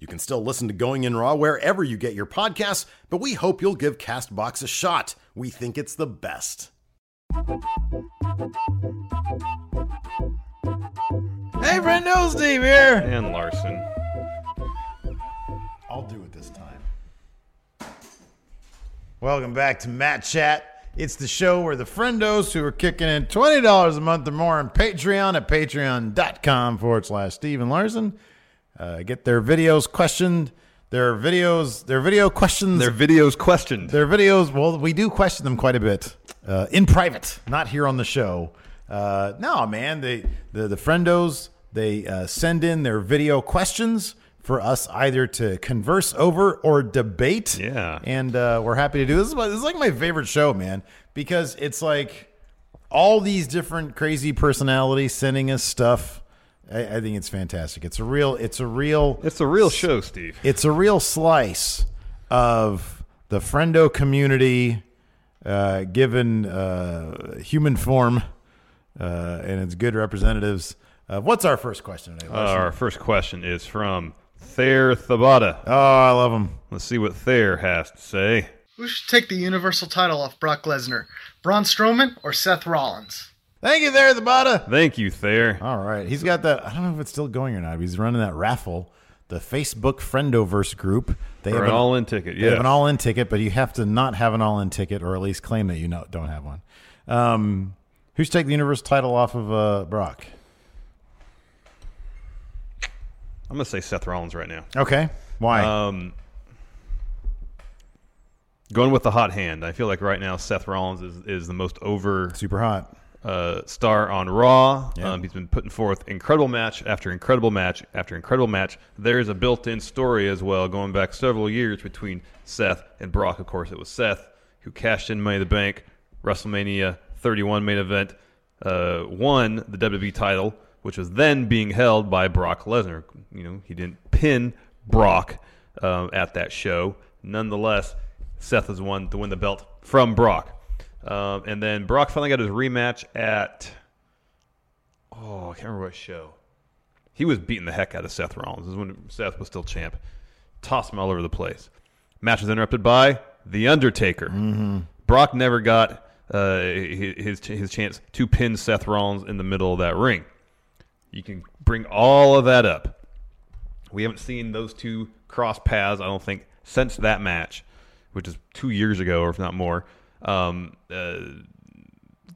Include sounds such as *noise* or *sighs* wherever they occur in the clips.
You can still listen to Going In Raw wherever you get your podcasts, but we hope you'll give Castbox a shot. We think it's the best. Hey, Brendo, Steve here. And Larson. I'll do it this time. Welcome back to Mat Chat. It's the show where the friendos who are kicking in $20 a month or more on Patreon at patreon.com forward slash Steven Larson uh, get their videos questioned. Their videos, their video questions, Their videos questioned. their videos. Well, we do question them quite a bit uh, in private, not here on the show. Uh, no, man, they the the friendos they uh, send in their video questions for us either to converse over or debate. Yeah. and uh, we're happy to do this. Is this is like my favorite show, man, because it's like all these different crazy personalities sending us stuff. I, I think it's fantastic. It's a real. It's a real. It's a real show, Steve. It's a real slice of the friendo community, uh, given uh, human form uh, and its good representatives. Uh, what's our first question today? Uh, our first question is from Thayer Thabata. oh, I love him. Let's see what Thayer has to say. Who should take the Universal title off Brock Lesnar? Braun Strowman or Seth Rollins? Thank you, there, the Bada. Thank you, Thayer. All right, he's got that. I don't know if it's still going or not. He's running that raffle, the Facebook Friendoverse group. They For an an- all-in ticket, They have an all-in ticket, but you have to not have an all-in ticket, or at least claim that you don't have one. Um, who's taking the Universe title off of uh, Brock? I'm going to say Seth Rollins right now. Okay, why? Um, going with the hot hand. I feel like right now Seth Rollins is, is the most over Super hot. Uh, star on Raw. Yeah. Um, he's been putting forth incredible match after incredible match after incredible match. There's a built-in story as well, going back several years between Seth and Brock. Of course, it was Seth who cashed in Money in the Bank, WrestleMania 31 main event, uh, won the WWE title, which was then being held by Brock Lesnar. You know, he didn't pin Brock um, at that show. Nonetheless, Seth was one to win the belt from Brock. Um, and then Brock finally got his rematch at oh, I can't remember what show. He was beating the heck out of Seth Rollins. This is when Seth was still champ. Tossed him all over the place. Match was interrupted by The Undertaker. Brock never got uh, his his chance to pin Seth Rollins in the middle of that ring. You can bring all of that up. We haven't seen those two cross paths, I don't think, since that match, which is two years ago, or if not more. Um, uh,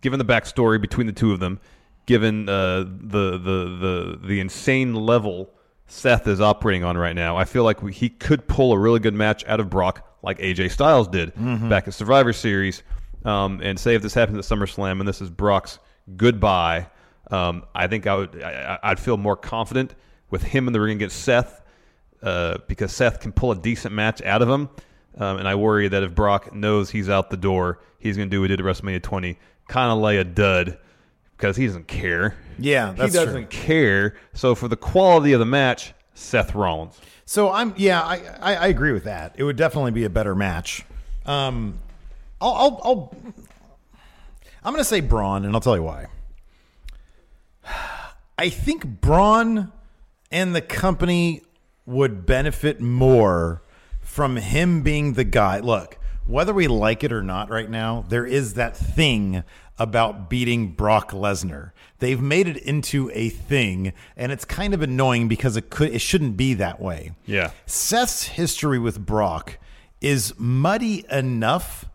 given the backstory between the two of them, given uh, the, the the the insane level Seth is operating on right now, I feel like we, he could pull a really good match out of Brock, like AJ Styles did back at Survivor Series. Um, and say if this happens at SummerSlam and this is Brock's goodbye, um, I think I would I, I'd feel more confident with him in the ring against Seth uh, because Seth can pull a decent match out of him. Um, and I worry that if Brock knows he's out the door, he's going to do what he did at WrestleMania 20, kind of lay a dud because he doesn't care. Yeah, that's he doesn't care. So for the quality of the match, Seth Rollins. So I'm yeah, I, I I agree with that. It would definitely be a better match. Um, I'll I'll, I'll I'm going to say Braun, and I'll tell you why. I think Braun and the company would benefit more from him being the guy. Look, whether we like it or not right now, there is that thing about beating Brock Lesnar. They've made it into a thing, and it's kind of annoying because it could it shouldn't be that way. Yeah. Seth's history with Brock is muddy enough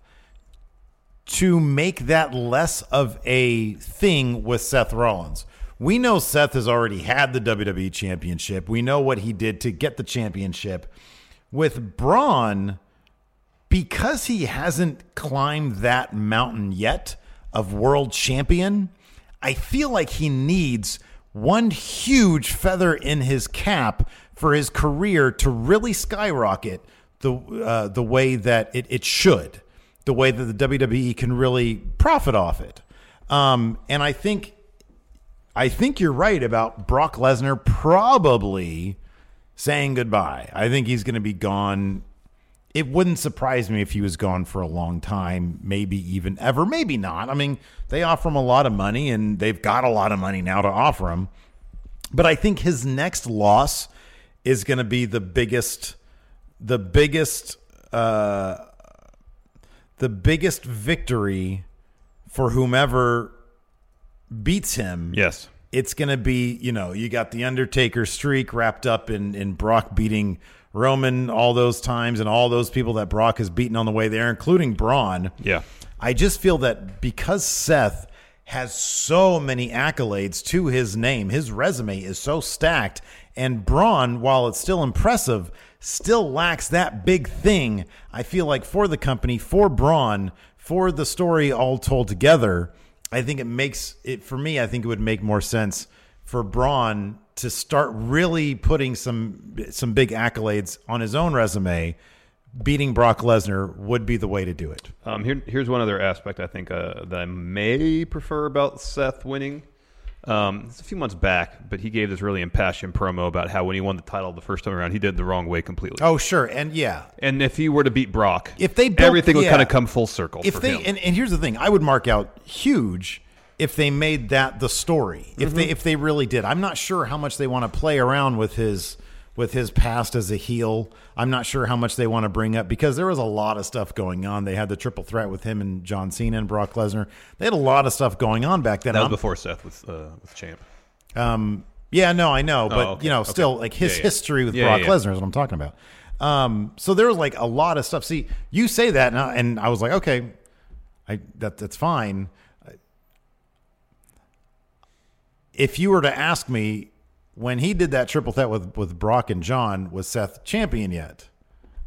to make that less of a thing with Seth Rollins. We know Seth has already had the WWE championship. We know what he did to get the championship. With Braun, because he hasn't climbed that mountain yet of world champion, I feel like he needs one huge feather in his cap for his career to really skyrocket the uh, the way that it, it should, the way that the WWE can really profit off it. Um, and I think I think you're right about Brock Lesnar probably saying goodbye. I think he's going to be gone. It wouldn't surprise me if he was gone for a long time, maybe even ever, maybe not. I mean, they offer him a lot of money and they've got a lot of money now to offer him. But I think his next loss is going to be the biggest the biggest uh the biggest victory for whomever beats him Yes. It's going to be, you know, you got the Undertaker streak wrapped up in, in Brock beating Roman all those times and all those people that Brock has beaten on the way there, including Braun. Yeah. I just feel that because Seth has so many accolades to his name, his resume is so stacked, and Braun, while it's still impressive, still lacks that big thing. I feel like for the company, for Braun, for the story all told together, I think it makes it for me. I think it would make more sense for Braun to start really putting some some big accolades on his own resume. Beating Brock Lesnar would be the way to do it. Um, here, here's one other aspect I think uh, that I may prefer about Seth winning. Um, it's a few months back, but he gave this really impassioned promo about how when he won the title the first time around, he did it the wrong way completely. Oh, sure, and yeah, And if he were to beat Brock, If they built- everything would yeah. kind of come full circle. if for they and, and here's the thing i would mark out huge if they made that the story if Mm-hmm. they if they really did i'm not sure how much they want to play around with his with his past as a heel i'm not sure how much they want to bring up because there was a lot of stuff going on they had the triple threat with him and john cena and brock lesnar they had a lot of stuff going on back then that was I'm- before Seth was uh, with Champ. um, yeah, no, I know, but Oh, okay, you know, okay. still like his Yeah, yeah. history with Yeah, Brock. Lesnar is what I'm talking about. Um, so there was like a lot of stuff. See, you say that, and I, and I was like, okay, I that that's fine. If you were to ask me when he did that triple threat with with Brock and John, was Seth champion yet?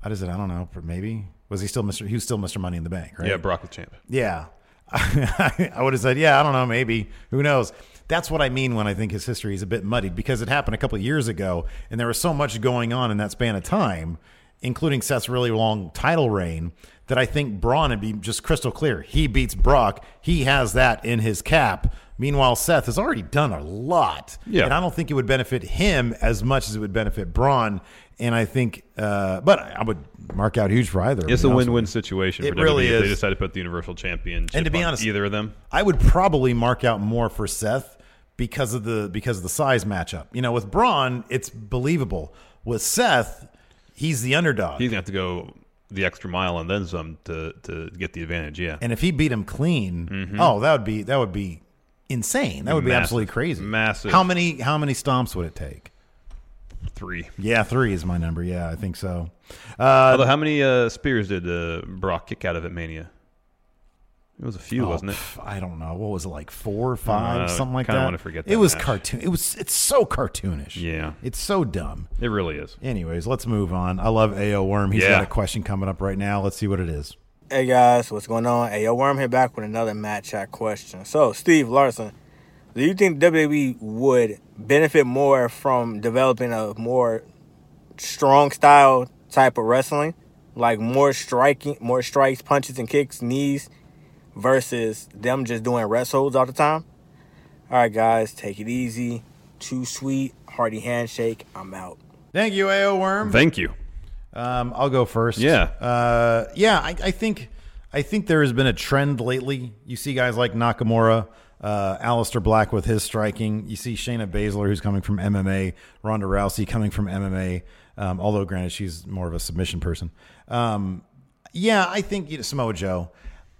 I just said I don't know, maybe was he still Mr. He was still Mr. Money in the Bank, right? Yeah, Brock was Champ. Yeah. *laughs* I would have said, yeah, I don't know, maybe. Who knows? That's what I mean when I think his history is a bit muddied because it happened a couple of years ago and there was so much going on in that span of time, including Seth's really long title reign, that I think Braun would be just crystal clear. He beats Brock. He has that in his cap. Meanwhile, Seth has already done a lot. Yeah. And I don't think it would benefit him as much as it would benefit Braun. And I think, uh, but I would mark out huge for either. It's a honest win-win situation. It for really WWE if They is. decided to put the Universal Championship And to be on honest- either of them. I would probably mark out more for Seth because of the because of the size matchup. You know, with Braun, it's believable. With Seth, he's the underdog. He's gonna have to go the extra mile and then some to to get the advantage. Yeah, and if he beat him clean, oh, that would be that would be insane. That would be Massive. absolutely crazy. Massive. How many how many stomps would it take? three. Yeah, three is my number. Yeah, I think so. Uh, Although, how many uh, spears did uh, Brock kick out of at Mania? It was a few, oh, wasn't it? pff, I don't know. What was it like four or five, Uh, something like that. I kinda wanna forget It was match. cartoon. It was. It's so cartoonish. Yeah. it's so dumb. It really is. Anyways, let's move on. I love AO Worm. He's Yeah. got a question coming up right now. Let's see what it is. Hey guys, what's going on? Hey, yo, Worm here back with another Mat Chat question. So, Steve Larson, do you think WWE would benefit more from developing a more strong style type of wrestling, like more striking, more strikes, punches and kicks, knees, versus them just doing rest holds all the time? All right, guys, take it easy. Too sweet, hearty handshake. I'm out. Thank you, AO Worm. Thank you. Um, I'll go first. Yeah. Uh, yeah, I, I think I think there has been a trend lately. You see guys like Nakamura, uh, Aleister Black with his striking. You see Shayna Baszler, who's coming from MMA, Ronda Rousey coming from MMA. Um, although, granted, she's more of a submission person. Um, yeah, I think you know, Samoa Joe.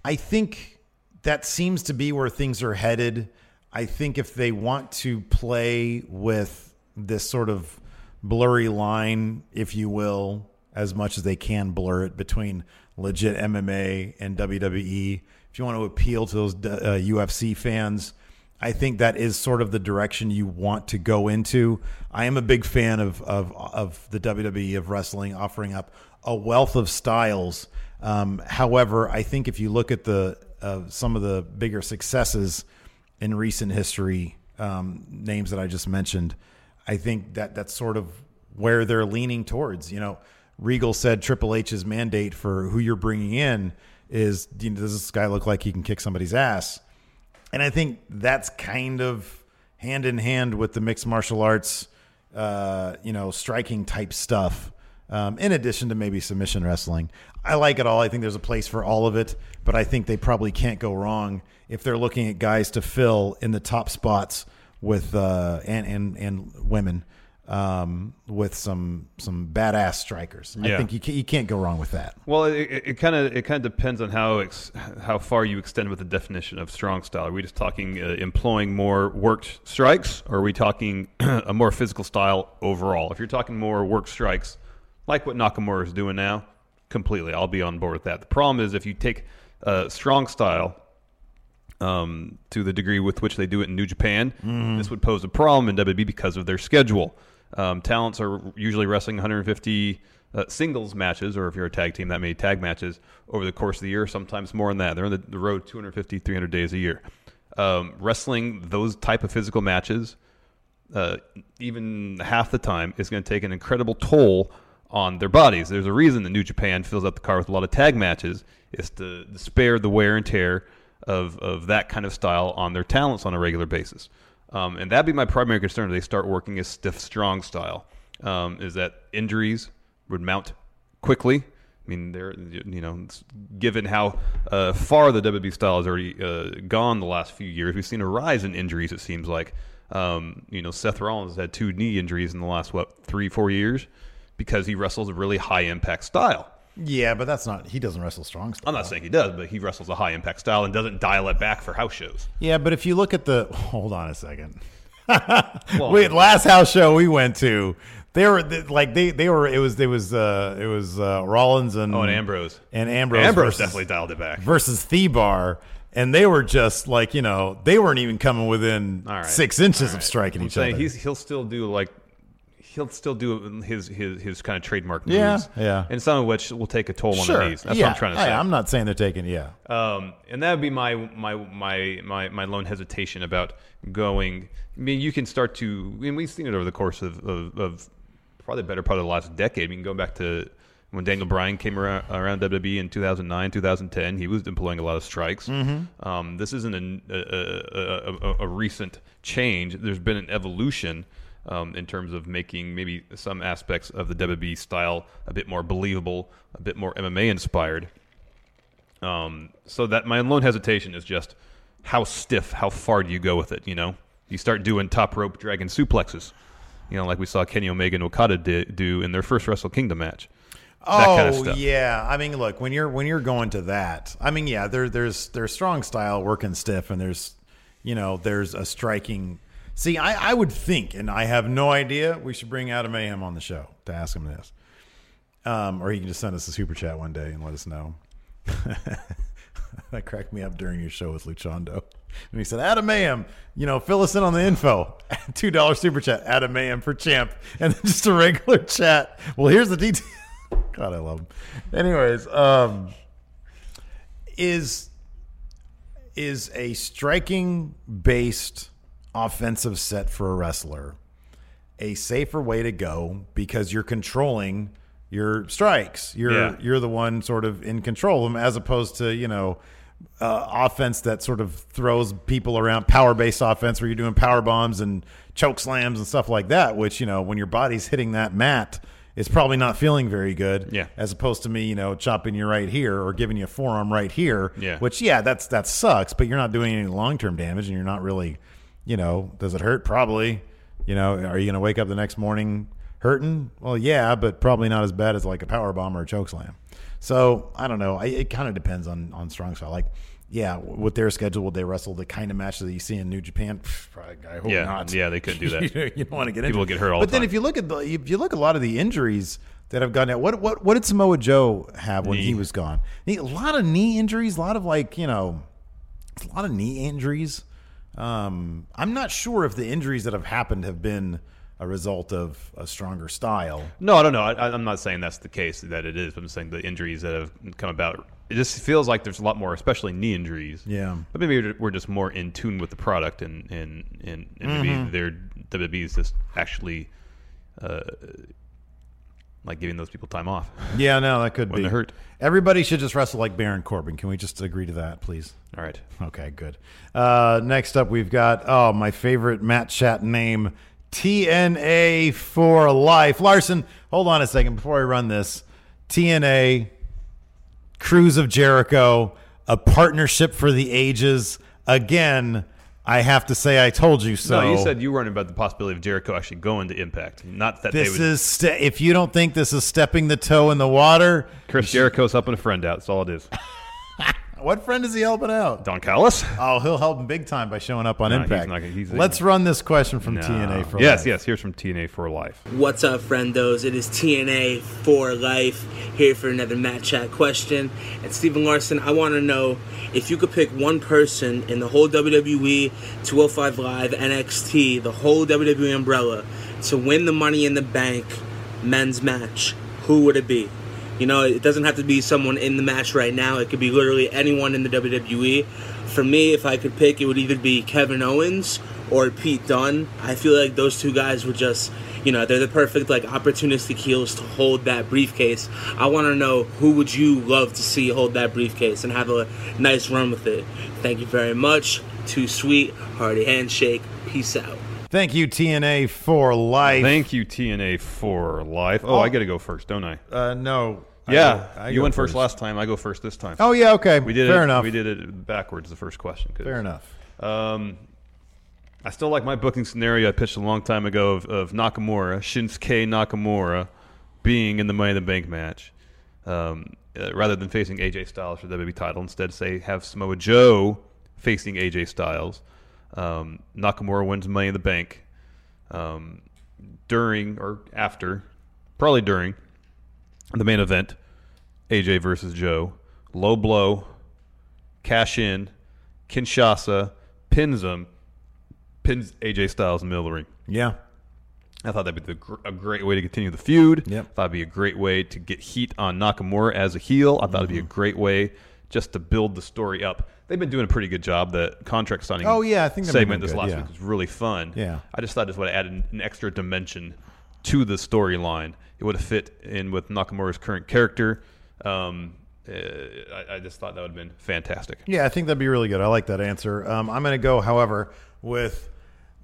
I think that seems to be where things are headed. I think if they want to play with this sort of blurry line, if you will, as much as they can blur it between legit MMA and WWE, if you want to appeal to those uh, UFC fans, I think that is sort of the direction you want to go into. I am a big fan of of, of the WWE of wrestling offering up a wealth of styles. Um, however, I think if you look at the uh, some of the bigger successes in recent history, um, names that I just mentioned, I think that that's sort of where they're leaning towards. You know, Regal said Triple H's mandate for who you're bringing in is you know, does this guy look like he can kick somebody's ass? And I think that's kind of hand in hand with the mixed martial arts, uh, you know, striking type stuff. Um, in addition to maybe submission wrestling, I like it all. I think there's a place for all of it, but I think they probably can't go wrong if they're looking at guys to fill in the top spots with uh, and and and women um, with some some badass strikers. I think you can, you can't go wrong with that. Well, it kind of it kind of depends on how ex, how far you extend with the definition of strong style. Are we just talking uh, employing more worked strikes, or are we talking *clears throat* a more physical style overall? If you're talking more work strikes, like what Nakamura is doing now, completely, I'll be on board with that. The problem is if you take uh, strong style um, to the degree with which they do it in New Japan, this would pose a problem in WWE because of their schedule. Um, talents are usually wrestling 150 uh, singles matches, or if you're a tag team, that many tag matches over the course of the year, sometimes more than that. They're on the, the road 250, 300 days a year. Um, wrestling those type of physical matches, uh, even half the time, is going to take an incredible toll on their bodies. There's a reason that New Japan fills up the car with a lot of tag matches, is to, spare the wear and tear of, of that kind of style on their talents on a regular basis. Um, and that'd be my primary concern if they start working a stiff, strong style, um, is that injuries would mount quickly. I mean, they're you know, given how uh, far the WWE style has already uh, gone the last few years, we've seen a rise in injuries. It seems like, um, you know, Seth Rollins has had two knee injuries in the last what three, four years because he wrestles a really high impact style. Yeah, but that's not. He doesn't wrestle strong style. I'm not saying he does, but he wrestles a high impact style and doesn't dial it back for house shows. Yeah, but if you look at the *laughs* hold on a second. *laughs* Wait, last house show we went to, they were they- like they they were it was it was uh it was uh Rollins and Oh, and Ambrose. and Ambrose Ambrose versus, definitely dialed it back. versus The Bar, and they were just like you know they weren't even coming within right. six inches All of striking I'm each other. He's, he'll still do like he'll still do his his his kind of trademark moves. yeah. yeah. and some of which will take a toll on sure, the knees. That's yeah, what I'm trying to say. I'm not saying they're taking yeah. Um, and that would be my my my my my lone hesitation about going. I mean, you can start to. I mean, we've seen it over the course of, of, of probably the better part of the last decade. We can go back to when Daniel Bryan came around, around WWE in 2009, 2010. He was employing a lot of strikes. Um, this isn't an, a, a, a, a recent change. There's been an evolution. Um, in terms of making maybe some aspects of the WWE style a bit more believable, a bit more MMA inspired. Um, so that my lone hesitation is just how stiff, how far do you go with it? You know, you start doing top rope dragon suplexes, you know, like we saw Kenny Omega and Okada di- do in their first Wrestle Kingdom match. Oh kind of yeah, I mean, look when you're when you're going to that, I mean, yeah, there there's there's strong style working stiff, and there's you know there's a striking. See, I I would think, and I have no idea. We should bring Adam Mayhem on the show to ask him this, um, or he can just send us a super chat one day and let us know. *laughs* that cracked me up during your show with Luchando. And he said, Adam Mayhem, you know, fill us in on the info. *laughs* $2 super chat, Adam Mayhem for champ. And then just a regular chat. Well, here's the detail. *laughs* God, I love him. Anyways, um, is is a striking based offensive set for a wrestler a safer way to go because you're controlling your strikes. You're Yeah. you're the one sort of in control of them as opposed to, you know, uh, offense that sort of throws people around power based offense where you're doing power bombs and choke slams and stuff like that, which, you know, when your body's hitting that mat It's probably not feeling very good. Yeah. As opposed to me, you know, chopping you right here or giving you a forearm right here. Yeah. Which yeah, that's that sucks, but you're not doing any long term damage and you're not really, you know, does it hurt? Probably. You know, are you gonna wake up the next morning hurting? Well, yeah, but probably not as bad as like a power bomb or a choke slam. So I don't know. I, it kind of depends on on strong style. Like, yeah, with their schedule, would they wrestle the kind of matches that you see in New Japan? Pff, probably, I hope Yeah, not. yeah, they couldn't do *laughs* that. you, you don't want to get People injured. get hurt all But the then if you look at the if you look at a lot of the injuries that have gone out, what what what did Samoa Joe have when he was gone? He, a lot of knee injuries, a lot of like you know, a lot of knee injuries. Um, I'm not sure if the injuries that have happened have been a result of a stronger style. No, I don't know. I, I'm not saying that's the case that it is. But I'm saying the injuries that have come about. It just feels like there's a lot more, especially knee injuries. Yeah. But maybe we're- we're just more in tune with the product, and and and, and maybe Mm-hmm. their WWE is just actually, uh, like giving those people time off. Yeah, no, that could *laughs* be hurt. Everybody should just wrestle like Baron Corbin. Can we just agree to that, please? All right. Okay, good. Uh, next up, we've got oh my favorite Mat Chat name, TNA for life. Larson, hold on a second before I run this. TNA, Cruise of Jericho, a partnership for the ages. Again, I have to say, I told you so. no, you said you were running about the possibility of Jericho actually going to Impact, not that this they would. is ste- if you don't think this is stepping the toe in the water. Chris Jericho's helping a friend out. That's all it is. *laughs* What friend is he helping out? Don Callis. Oh, he'll help him big time by showing up on No, he's Impact. not he's- Let's run this question from No. TNA for yes, life. Yes, yes. Here's from TNA for life. What's up, friendos? It is TNA for life here for another Mat Chat question. And Stephen Larson, I want to know if you could pick one person in the whole WWE, 205 Live, NXT, the whole WWE umbrella to win the Money in the Bank men's match, who would it be? You know, it doesn't have to be someone in the match right now. It could be literally anyone in the WWE. For me, if I could pick, it would either be Kevin Owens or Pete Dunne. I feel like those two guys would just, you know, they're the perfect like opportunistic heels to hold that briefcase. I want to know who would you love to see hold that briefcase and have a nice run with it. Thank you very much. Too sweet, hearty handshake. Peace out. Thank you, TNA for life. Thank you, TNA for life. Oh, I got to go first, don't I? uh, no. I Yeah, go- I you went first last time. I go first this time. Oh yeah, okay. we did Fair it. enough. We did it backwards. The first question. Fair enough. Um, I still like my booking scenario I pitched a long time ago of, of Nakamura, Shinsuke Nakamura, being in the Money in the Bank match, um, uh, rather than facing AJ Styles for the WWE title. Instead, say have Samoa Joe facing AJ Styles. Um, Nakamura wins Money in the Bank um, during or after, probably during the main event, AJ versus Joe. Low blow, cash in, Kinshasa pins him, pins AJ Styles in the middle of the ring. Yeah. I thought that'd be the, a great way to continue the feud. Yep. Thought it'd be a great way to get heat on Nakamura as a heel. I thought it'd be Mm-hmm. a great way just to build the story up. They've been doing a pretty good job. The contract signing Oh, yeah, I think segment this good, last yeah. week was really fun. Yeah. I just thought this would have added an extra dimension to the storyline. It would have fit in with Nakamura's current character. Um, uh, I, I just thought that would have been fantastic. Yeah, I think that'd be really good. I like that answer. Um, I'm going to go, however, with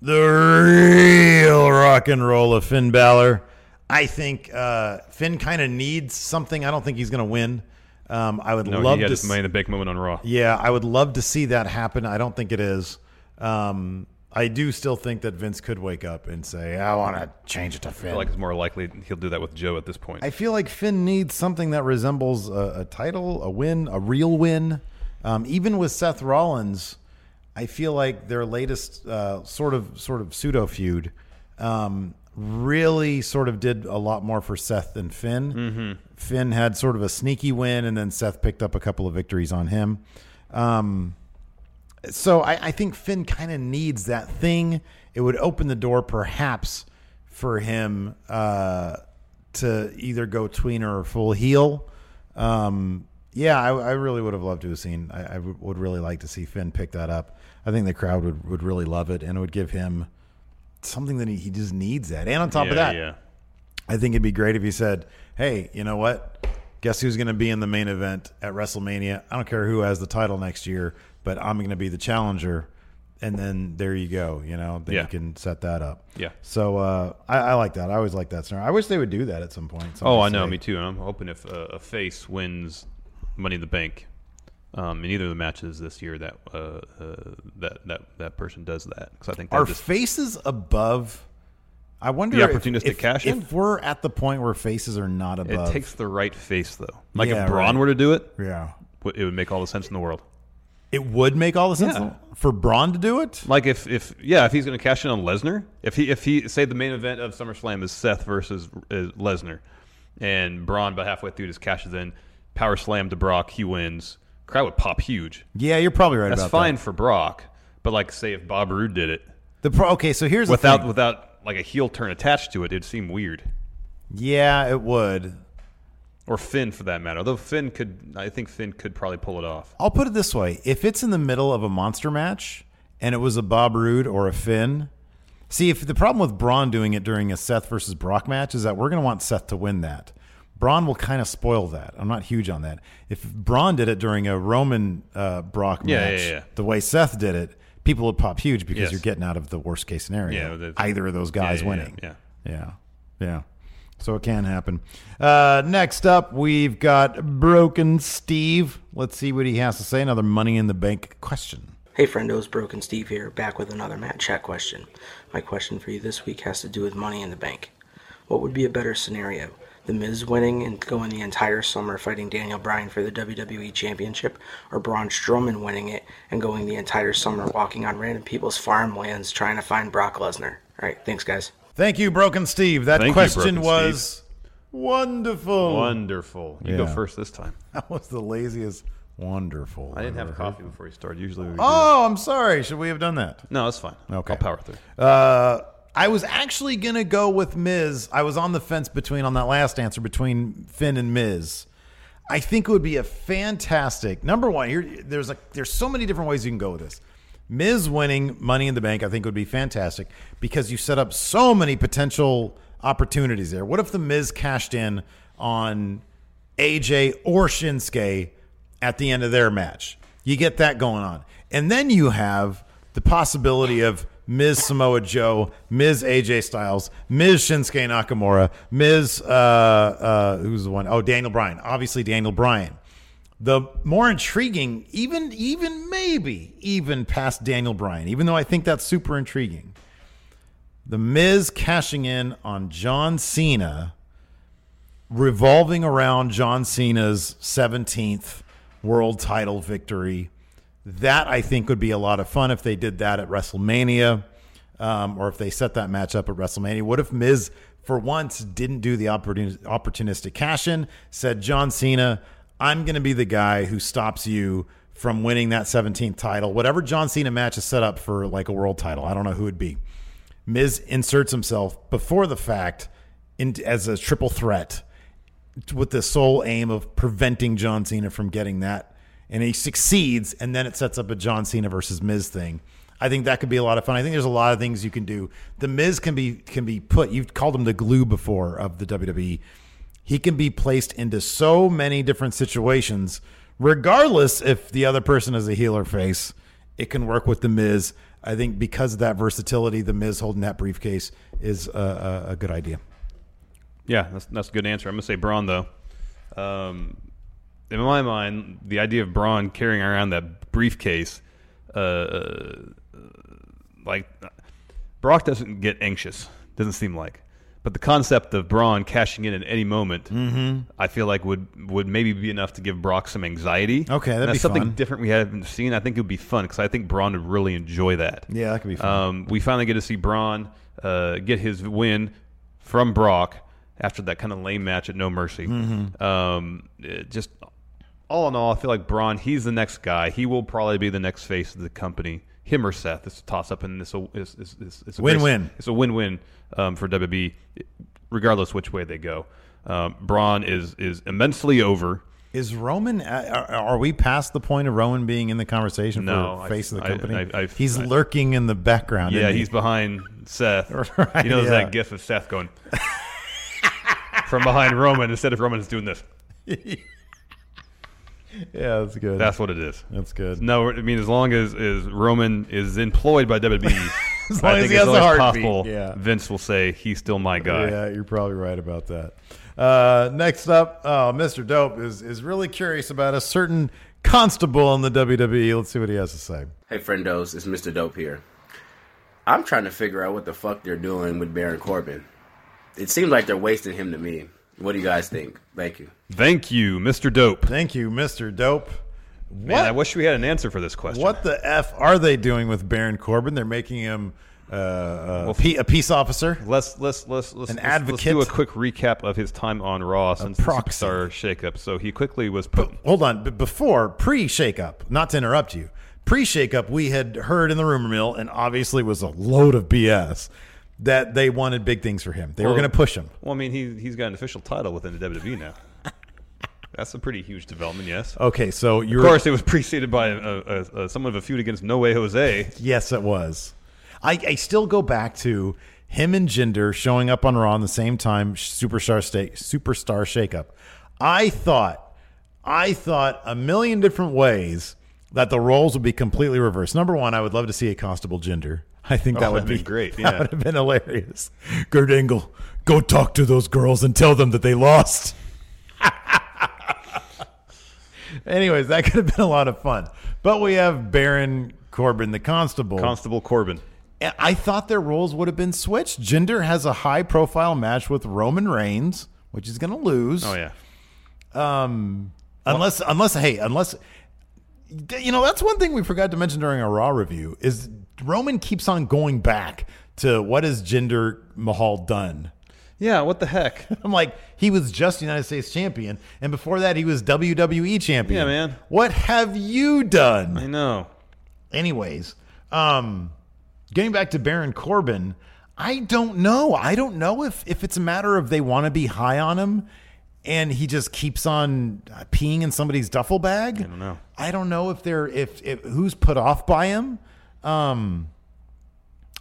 the real rock and roll of Finn Balor. I think uh, Finn kind of needs something. I don't think he's going to win. Um, I would No, love to. his s- money in the bank moment on Raw. Yeah, I would love to see that happen. I don't think it is. Um, I do still think that Vince could wake up and say, "I want to change it to Finn." I Finn." feel like it's more likely he'll do that with Joe at this point. I feel like Finn needs something that resembles a, a title, a win, a real win. Um, even with Seth Rollins, I feel like their latest uh, sort of sort of pseudo feud um, really sort of did a lot more for Seth than Finn. Mm-hmm. Finn had sort of a sneaky win, and then Seth picked up a couple of victories on him. Um, so I, I think Finn kind of needs that thing. It would open the door, perhaps, for him uh, to either go tweener or full heel. Um, yeah, I, I really would have loved to have seen. I, I would would really like to see Finn pick that up. I think the crowd would, would really love it, and it would give him something that he, he just needs. That, and on top yeah, of that, yeah. I think it'd be great if he said, "Hey, you know what? Guess who's going to be in the main event at WrestleMania? I don't care who has the title next year, but I'm going to be the challenger and then there you go. You know, then Yeah. you can set that up. Yeah. So uh, I, I like that. I always like that scenario. I wish they would do that at some point. Oh, I know, say- me too. And I'm hoping if uh, a face wins Money in the Bank um, in either of the matches this year, that uh, uh, that that that person does that because I think Are just, faces above? I wonder The if- opportunistic if, cash in? If we're at the point where faces are not above. it takes the right face though. Like Yeah, if Braun right. were to do it, yeah, it would make all the sense in the world. It would make all the sense Yeah. for Braun to do it. Like if if yeah, if he's going to cash in on Lesnar, if he if he say the main event of SummerSlam is Seth versus uh, Lesnar, and Braun by halfway through just cashes in, power slam to Brock, he wins. Crowd would pop huge. Yeah, you're probably right That's about fine that. for Brock, but like say if Bob Roode did it The pro, okay, so here's the without without like a heel turn attached to it, it'd seem weird. yeah, it would. Or Finn for that matter. Although Finn could, I think Finn could probably pull it off. I'll put it this way: if it's in the middle of a monster match and it was a Bob Roode or a Finn, see if the problem with Braun doing it during a Seth versus Brock match is that we're going to want Seth to win that. Braun will kind of spoil that. I'm not huge on that. If Braun did it during a Roman uh, Brock match, yeah, yeah. the way Seth did it, people would pop huge because Yes. you're getting out of the worst case scenario. Yeah, either of those guys yeah, yeah, winning. yeah. Yeah. Yeah. So it can happen. Uh, next up, we've got Broken Steve. Let's see what he has to say. Another money in the bank question. Hey friendos, Broken Steve here, back with another Mat Chat question. My question for you this week has to do with Money in the Bank. What would be a better scenario? The Miz winning and going the entire summer fighting Daniel Bryan for the WWE Championship, or Braun Strowman winning it and going the entire summer walking on random people's farmlands trying to find Brock Lesnar? Alright, thanks guys. Thank you, Broken Steve. That Thank question Broken was wonderful. Wonderful. You go first this time. *laughs* That was the laziest. Wonderful. I didn't have coffee before you started. Usually we do. Oh, I'm sorry. Should we have done that? No, that's fine. Okay. I'll power through. Uh, I was actually gonna go with Miz. I was on the fence between on that last answer between Finn and Miz. I think it would be a fantastic number one. Here, there's like there's so many different ways you can go with this. Miz winning Money in the Bank, I think would be fantastic because you set up so many potential opportunities there. What if the Miz cashed in on AJ or Shinsuke at the end of their match? You get that going on. And then you have the possibility of Miz Samoa Joe, Miz AJ Styles, Miz Shinsuke Nakamura, Miz Uh, uh, who's the one? Oh, Daniel Bryan. Obviously, Daniel Bryan. The more intriguing, even even maybe even past Daniel Bryan, even though I think that's super intriguing. The Miz cashing in on John Cena, revolving around John Cena's 17th world title victory. That I think would be a lot of fun if they did that at WrestleMania, um, or if they set that match up at WrestleMania. What if Miz, for once, didn't do the opportuni- opportunistic cash in? Said John Cena, "I'm going to be the guy who stops you from winning that 17th title, whatever John Cena match is set up for, like a world title. I don't know who it'd be." Miz inserts himself before the fact in, as a triple threat with the sole aim of preventing John Cena from getting that. And he succeeds, and then it sets up a John Cena versus Miz thing. I think that could be a lot of fun. I think there's a lot of things you can do. The Miz can be can be put. You've called him the glue before of the WWE. He can be placed into so many different situations, regardless if the other person is a healer face. It can work with the Miz. I think because of that versatility, the Miz holding that briefcase is a, a, a good idea. Yeah, that's that's a good answer. I'm gonna say Braun though. Um, in my mind, the idea of Braun carrying around that briefcase, uh, like Brock doesn't get anxious. Doesn't seem like. But the concept of Braun cashing in at any moment, Mm-hmm. I feel like would would maybe be enough to give Brock some anxiety. Okay, that'd And that's be something fun. different we haven't seen. I think it would be fun because I think Braun would really enjoy that. Yeah, that could be fun. Um, we finally get to see Braun uh, get his win from Brock after that kind of lame match at No Mercy. Mm-hmm. Um, just all in all, I feel like Braun, he's the next guy. He will probably be the next face of the company. Him or Seth. It's a toss up, and this is a Win-win. It's a win win um, for WB, regardless which way they go. Um, Braun is is immensely over. Is Roman? uh, Are, are we past the point of Roman being in the conversation No, for I- face of the company? I- I- he's I- lurking in the background. Yeah, he? he's behind Seth. *laughs* Right, you know yeah. that gif of Seth going from behind Roman instead of Roman is doing this. *laughs* Yeah, that's good. That's what it is. That's good. No, I mean as long as, as Roman is employed by WWE, *laughs* *laughs* As I long as he has a heartbeat, possible yeah. Vince will say he's still my guy. Yeah, you're probably right about that. Uh, next up, oh, Mr. Dope is is really curious about a certain constable in the WWE. Let's see what he has to say. Hey, friendos, it's Mr. Dope here. I'm trying to figure out what the fuck they're doing with Baron Corbin. It seems like they're wasting him to me. What do you guys think? Thank you. Thank you, Mr. Dope. Thank you, Mr. Dope. Man, I wish we had an answer for this question. What the f are they doing with Baron Corbin? They're making him uh, uh, a peace officer. Let's let's let's let's, An let's, advocate. let's do a quick recap of his time on Raw since the proxy. superstar shakeup. So he quickly was put. Hold on, but before pre shakeup, not to interrupt you, pre shakeup, we had heard in the rumor mill, and obviously was a load of BS that they wanted big things for him. They were going to push him. Well, I mean, he he's got an official title within the WWE now. That's a pretty huge development, yes. Okay, so you're Of course, it was preceded by a, a, a, somewhat of a feud against No Way Jose. Yes, it was. I, I still go back to him and Jinder showing up on Raw on the same time, superstar sta- superstar shakeup. I thought, I thought a million different ways that the roles would be completely reversed. Number one, I would love to see a Constable Jinder. I think oh, that Oh, would that'd be great, *laughs* That yeah. would have been hilarious. Gert Engel, go talk to those girls and tell them that they lost. *laughs* Anyways, that *laughs* could have been a lot of fun. But we have Baron Corbin, the constable. Constable Corbin. I thought their roles would have been switched. Jinder has a high profile match with Roman Reigns, which he's going to lose. Oh yeah. Um, unless, unless, hey, unless, you know, that's one thing we forgot to mention during our Raw review is Roman keeps on going back to what has Jinder Mahal done. Yeah, what the heck? *laughs* I'm like, he was just United States champion, and before that, he was WWE champion. Yeah, man. What have you done? I know. Anyways, um, getting back to Baron Corbin, I don't know. I don't know if if it's a matter of they want to be high on him, and he just keeps on uh, peeing in somebody's duffel bag. I don't know. I don't know if they're if, if who's put off by him. Um,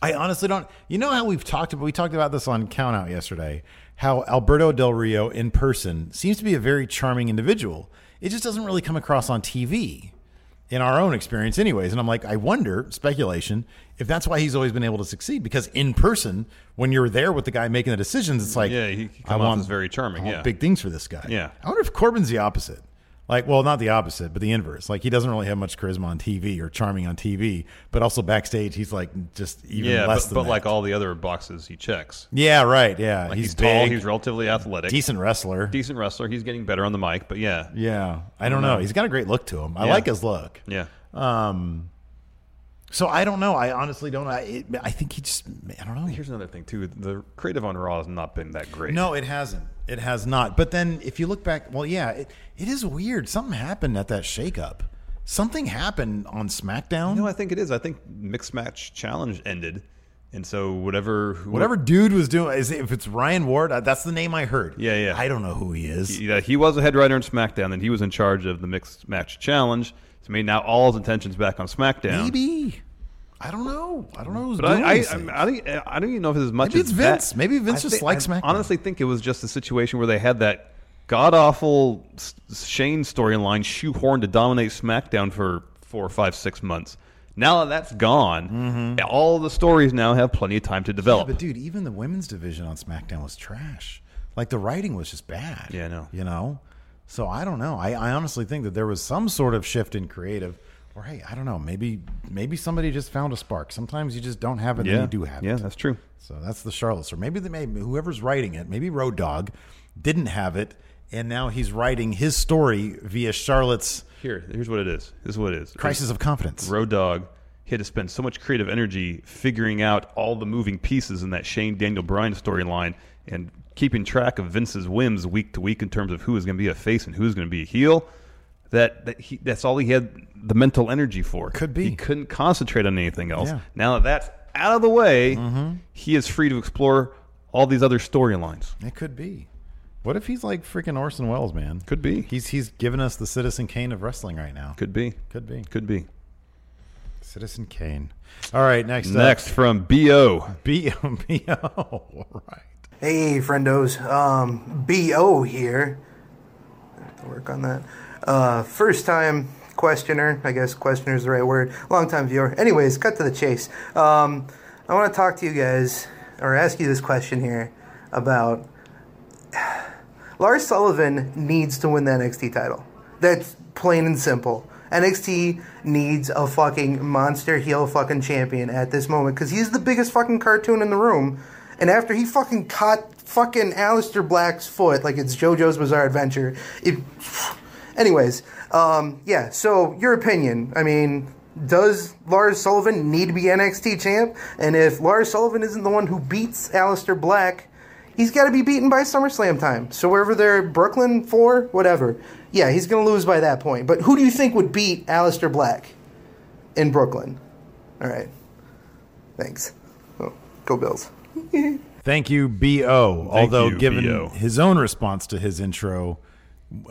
I honestly don't. You know how we've talked about we talked about this on Count Out yesterday. How Alberto Del Rio in person seems to be a very charming individual. It just doesn't really come across on TV, in our own experience, anyways. And I'm like, I wonder, speculation, if that's why he's always been able to succeed. Because in person, when you're there with the guy making the decisions, it's like, Yeah, he- he I off want as very charming, yeah. big things for this guy. Yeah. I wonder if Corbin's the opposite. Like, well, not the opposite, but the inverse. Like, he doesn't really have much charisma on TV or charming on TV, but also backstage, he's like just even yeah, less but, than but like all the other boxes he checks. Yeah, right. Yeah, Like he's, he's, tall, he's relatively athletic, decent wrestler. decent wrestler. He's getting better on the mic, but yeah, Yeah, I don't know. He's got a great look to him. I Yeah. like his look. yeah. Um, so I don't know. I honestly don't. I it, I think he just. I don't know. Here's another thing too: the creative on Raw has not been that great. No, it hasn't. It has not. But then if you look back, well, yeah, it, it is weird. Something happened at that shakeup. Something happened on SmackDown. No, I think it is. I think mixed match challenge ended, and so whatever Whatever dude was doing, is if it's Ryan Ward, uh, that's the name I heard. Yeah, yeah. I don't know who he is. Yeah, he was a head writer on SmackDown, and he was in charge of the mixed match challenge. So maybe now all his intentions back on SmackDown. Maybe. I don't know. I don't know who's But doing I, I, these I, things. I, don't, I don't even know if it's as much Maybe as it's Vince. that. Maybe Vince I just thi- likes I SmackDown. honestly think it was just a situation where they had that god awful Shane storyline shoehorned to dominate SmackDown for four, five, six months. Now that that's gone, all the stories now have plenty of time to Mm-hmm. Yeah, develop. but dude, even the women's division on SmackDown was trash. Like the writing was just bad. Yeah, I know. You know? So I don't know. I, I honestly think that there was some sort of shift in creative. Or hey, I don't know. Maybe maybe somebody just found a spark. Sometimes you just don't have it, yeah, and you do have it. yeah, that's true. So that's the Charlotte. Or maybe they may whoever's writing it, maybe Road Dog didn't have it, and now he's writing his story via Charlotte's Here, here's what it is. This is what it is. crisis of confidence. Road Dog he had to spend so much creative energy figuring out all the moving pieces in that Shane Daniel Bryan storyline and keeping track of Vince's whims week to week in terms of who is going to be a face and who's going to be a heel. That, that he, that's all he had the mental energy for. Could be. He couldn't concentrate on anything else. Yeah. Now that that's out of the way, he is free to explore all these other storylines. It could be. What if he's like freaking Orson Welles, man? Could be. He's he's giving us the Citizen Kane of wrestling right now. Could be. Could be. Could be. Citizen Kane. All right, next Next from Bo. B B O. All *laughs* right. Hey, friendos. Um, BO here. I have to work on that. Uh, first time questioner, I guess questioner is the right word. Long time viewer. Anyways, cut to the chase. Um, I want to talk to you guys or ask you this question here about *sighs* Lars Sullivan needs to win the NXT title. That's plain and simple. NXT needs a fucking monster heel fucking champion at this moment because he's the biggest fucking cartoon in the room. And after he fucking caught fucking Aleister Black's foot like it's JoJo's Bizarre Adventure, it. Anyways, um, yeah. So your opinion? I mean, does Lars Sullivan need to be NXT champ? And if Lars Sullivan isn't the one who beats Aleister Black, he's got to be beaten by SummerSlam time. So wherever they're Brooklyn for, whatever. Yeah, he's going to lose by that point. But who do you think would beat Aleister Black in Brooklyn? All right. Thanks. Oh, go Bills. *laughs* Thank you, Bo. Although, you, given B.O.. his own response to his intro,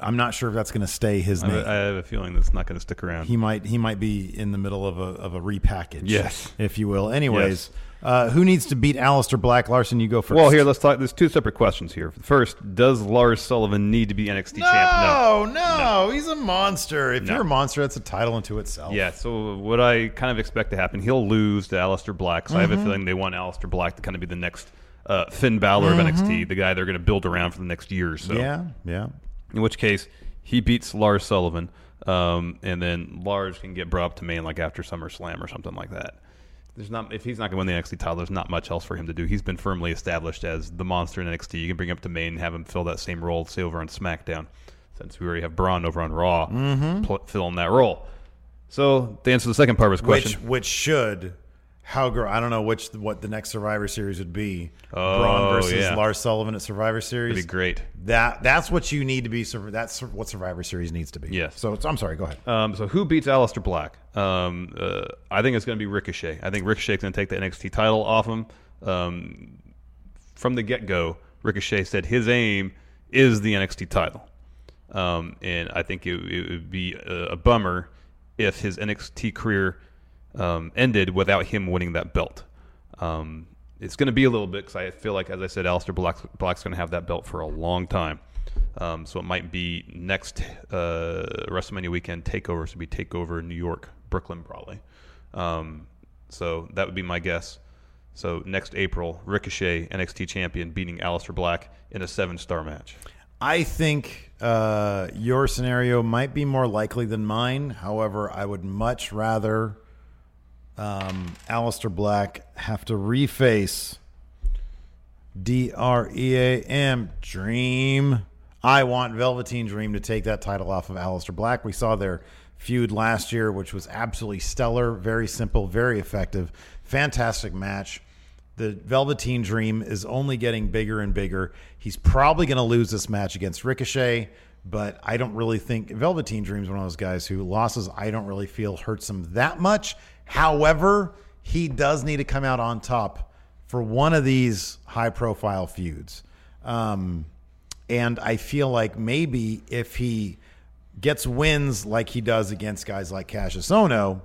I'm not sure if that's going to stay his I, name. have- I have a feeling that's not going to stick around. he might he might be in the middle of a of a repackage, Yes. if you will. Anyways, Yes. uh, who needs to beat Aleister Black? Larson, you go first. well, here let's talk. There's two separate questions here. First, does Lars Sullivan need to be NXT champ? No, no, he's a monster. If No. you're a monster, that's a title unto itself. Yeah, so what I kind of expect to happen, he'll lose to Aleister Black. So I have Mm-hmm. a feeling they want Aleister Black to kind of be the next uh, Finn Balor of NXT, the guy they're going to build around for the next year or so. Mm-hmm. yeah, yeah. In which case, he beats Lars Sullivan, um, and then Lars can get brought up to main like after SummerSlam or something like that. There's not if he's not going to win the NXT title, there's not much else for him to do. He's been firmly established as the monster in NXT. You can bring him up to main and have him fill that same role, say over on SmackDown, since we already have Braun over on Raw Mm-hmm. pl- filling that role. So to answer the second part of his question, Which which should how gr- I don't know which what the next Survivor Series would be. Oh, Braun versus yeah. Lars Sullivan at Survivor Series. It'd be great. That that's what you need to be. That's what Survivor Series needs to be. Yes. So it's, I'm sorry. Go ahead. Um, so who beats Aleister Black? Um, uh, I think it's going to be Ricochet. I think Ricochet's going to take the NXT title off him. Um, from the get go, Ricochet said his aim is the NXT title, um, and I think it, it would be a, a bummer if his NXT career um, ended without him winning that belt. Um, it's going to be a little bit because I feel like, as I said, Aleister Black, Black's going to have that belt for a long time. Um, so it might be next uh, WrestleMania weekend takeover. So be takeover New York, Brooklyn, probably. Um, so that would be my guess. So next April, Ricochet, NXT champion, beating Aleister Black in a seven-star match. I think uh, your scenario might be more likely than mine. However, I would much rather um, Aleister Black have to reface D R E A M Dream. I want Velveteen Dream to take that title off of Aleister Black. We saw their feud last year, which was absolutely stellar, very simple, very effective, fantastic match. The Velveteen Dream is only getting bigger and bigger. He's probably going to lose this match against Ricochet, but I don't really think Velveteen Dream is one of those guys who losses I don't really feel hurts him that much. However, he does need to come out on top for one of these high profile feuds. Um, and I feel like maybe if he gets wins like he does against guys like Kassius Ohno,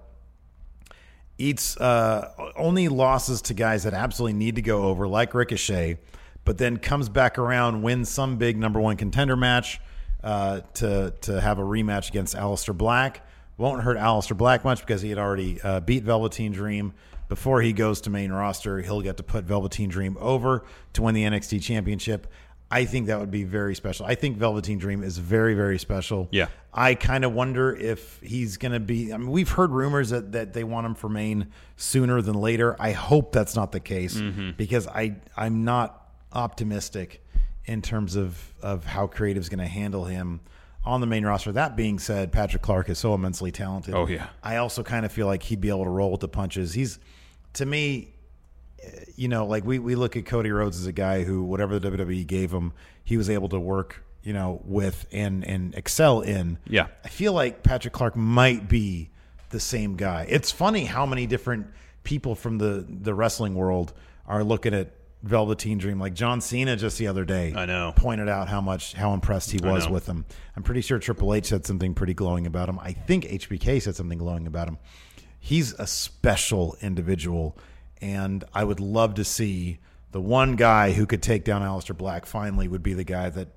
eats uh, only losses to guys that absolutely need to go over, like Ricochet, but then comes back around, wins some big number one contender match uh, to to have a rematch against Aleister Black. Won't hurt Aleister Black much because he had already uh, beat Velveteen Dream. Before he goes to main roster, he'll get to put Velveteen Dream over to win the NXT Championship. I think that would be very special. I think Velveteen Dream is very, very special. Yeah. I kind of wonder if he's going to be. I mean, we've heard rumors that, that they want him for main sooner than later. I hope that's not the case Mm-hmm. because I I'm not optimistic in terms of of how creative's going to handle him on the main roster. That being said, Patrick Clark is so immensely talented. Oh, yeah. I also kind of feel like he'd be able to roll with the punches. He's to me you know, like we, we look at Cody Rhodes as a guy who, whatever the WWE gave him, he was able to work, you know, with and and excel in. Yeah. I feel like Patrick Clark might be the same guy. It's funny how many different people from the the wrestling world are looking at Velveteen Dream. Like John Cena just the other day, I know. pointed out how much how impressed he was with him. I'm pretty sure Triple H said something pretty glowing about him. I think HBK said something glowing about him. He's a special individual, and I would love to see the one guy who could take down Aleister Black finally would be the guy that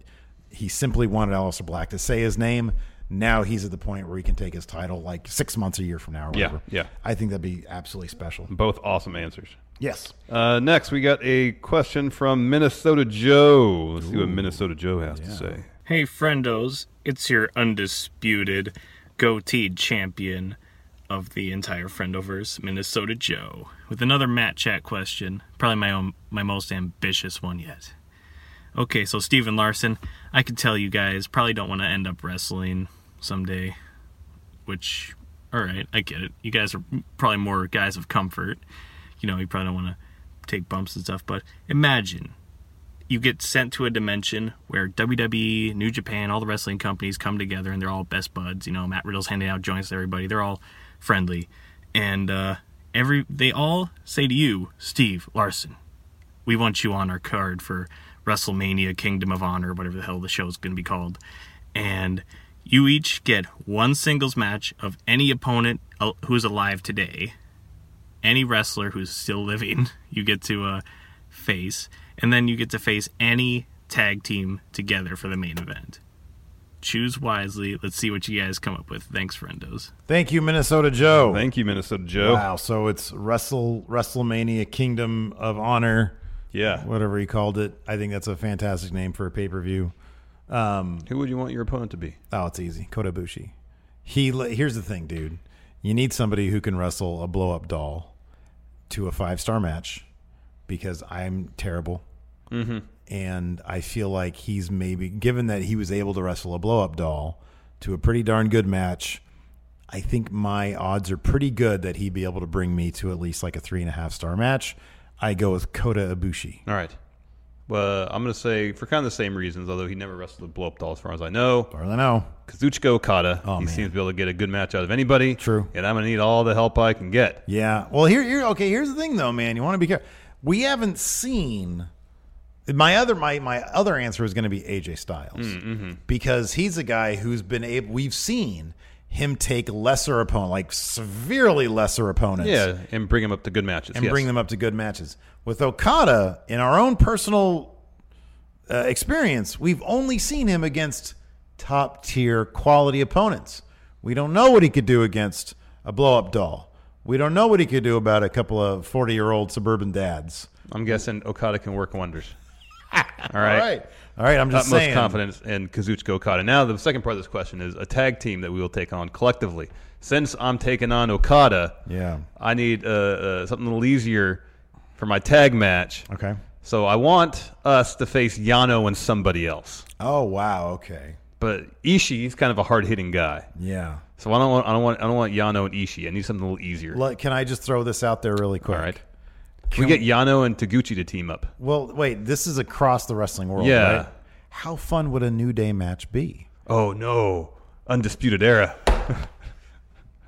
he simply wanted Aleister Black to say his name, Now he's at the point where he can take his title like six months a year from now or Yeah, whatever. yeah. I think that'd be absolutely special. Both awesome answers. Yes. Uh, next, we got a question from Minnesota Joe. Let's see what Minnesota Joe has to say. Hey, friendos, it's your undisputed goateed champion of the entire Friendoverse, Minnesota Joe, with another Mat Chat question. Probably my own, my most ambitious one yet. Okay, so Steven Larson, I could tell you guys probably don't want to end up wrestling someday, which, alright, I get it. You guys are probably more guys of comfort. You know, you probably don't want to take bumps and stuff, but imagine you get sent to a dimension where WWE, New Japan, all the wrestling companies come together and they're all best buds. You know, Matt Riddle's handing out joints to everybody. They're all friendly, and uh, every they all say to you, Steve Larson, we want you on our card for WrestleMania Kingdom of Honor, whatever the hell the show's going to be called, and you each get one singles match of any opponent uh, who's alive today any wrestler who's still living you get to uh, face and then you get to face any tag team together for the main event choose wisely let's see what you guys come up with thanks friendos Thank you, Minnesota Joe. Thank you, Minnesota Joe. Wow. So it's Wrestle WrestleMania Kingdom of Honor. Yeah. Whatever he called it. I think that's a fantastic name for a pay per view. Um, Who would you want your opponent to be? Oh, it's easy. Kota Ibushi. He here's the thing, dude. You need somebody who can wrestle a blow up doll to a five star match because I'm terrible. Mhm. And I feel like he's maybe given that he was able to wrestle a blow up doll to a pretty darn good match. I think my odds are pretty good that he'd be able to bring me to at least like a three and a half star match. I go with Kota Ibushi. All right. Well, I'm going to say for kind of the same reasons, although he never wrestled a blow up doll as far as I know. As far as I know. Kazuchika Okada. Oh, he man. seems to be able to get a good match out of anybody. True. And I'm going to need all the help I can get. Yeah. Well, here, here. Okay. Here's the thing, though, man. You want to be careful. We haven't seen. My other my my other answer is going to be AJ Styles Mm, mhm. because he's a guy who's been able. We've seen him take lesser opponent, like severely lesser opponents, Yeah, and bring him up to good matches. and yes. bring them up to good matches. With Okada, in our own personal uh, experience, we've only seen him against top tier quality opponents. We don't know what he could do against a blow up doll. We don't know what he could do about a couple of 40 year old suburban dads. I'm guessing Okada can work wonders. *laughs* All right. All right. All right, I'm just Utmost saying. confidence in Kazuchika Okada. Now, the second part of this question is a tag team that we will take on collectively. Since I'm taking on Okada, Yeah. I need uh, uh, something a little easier for my tag match. Okay. So I want us to face Yano and somebody else. Oh, wow. Okay. But Ishii's kind of a hard hitting guy. Yeah. So I don't want I don't want I don't want Yano and Ishii. I need something a little easier. Let- Can I just throw this out there really quick? All right. Can we get Yano and Taguchi to team up? Well, wait, this is across the wrestling world, Yeah. right? How fun would a New Day match be? Oh no. Undisputed era. *laughs*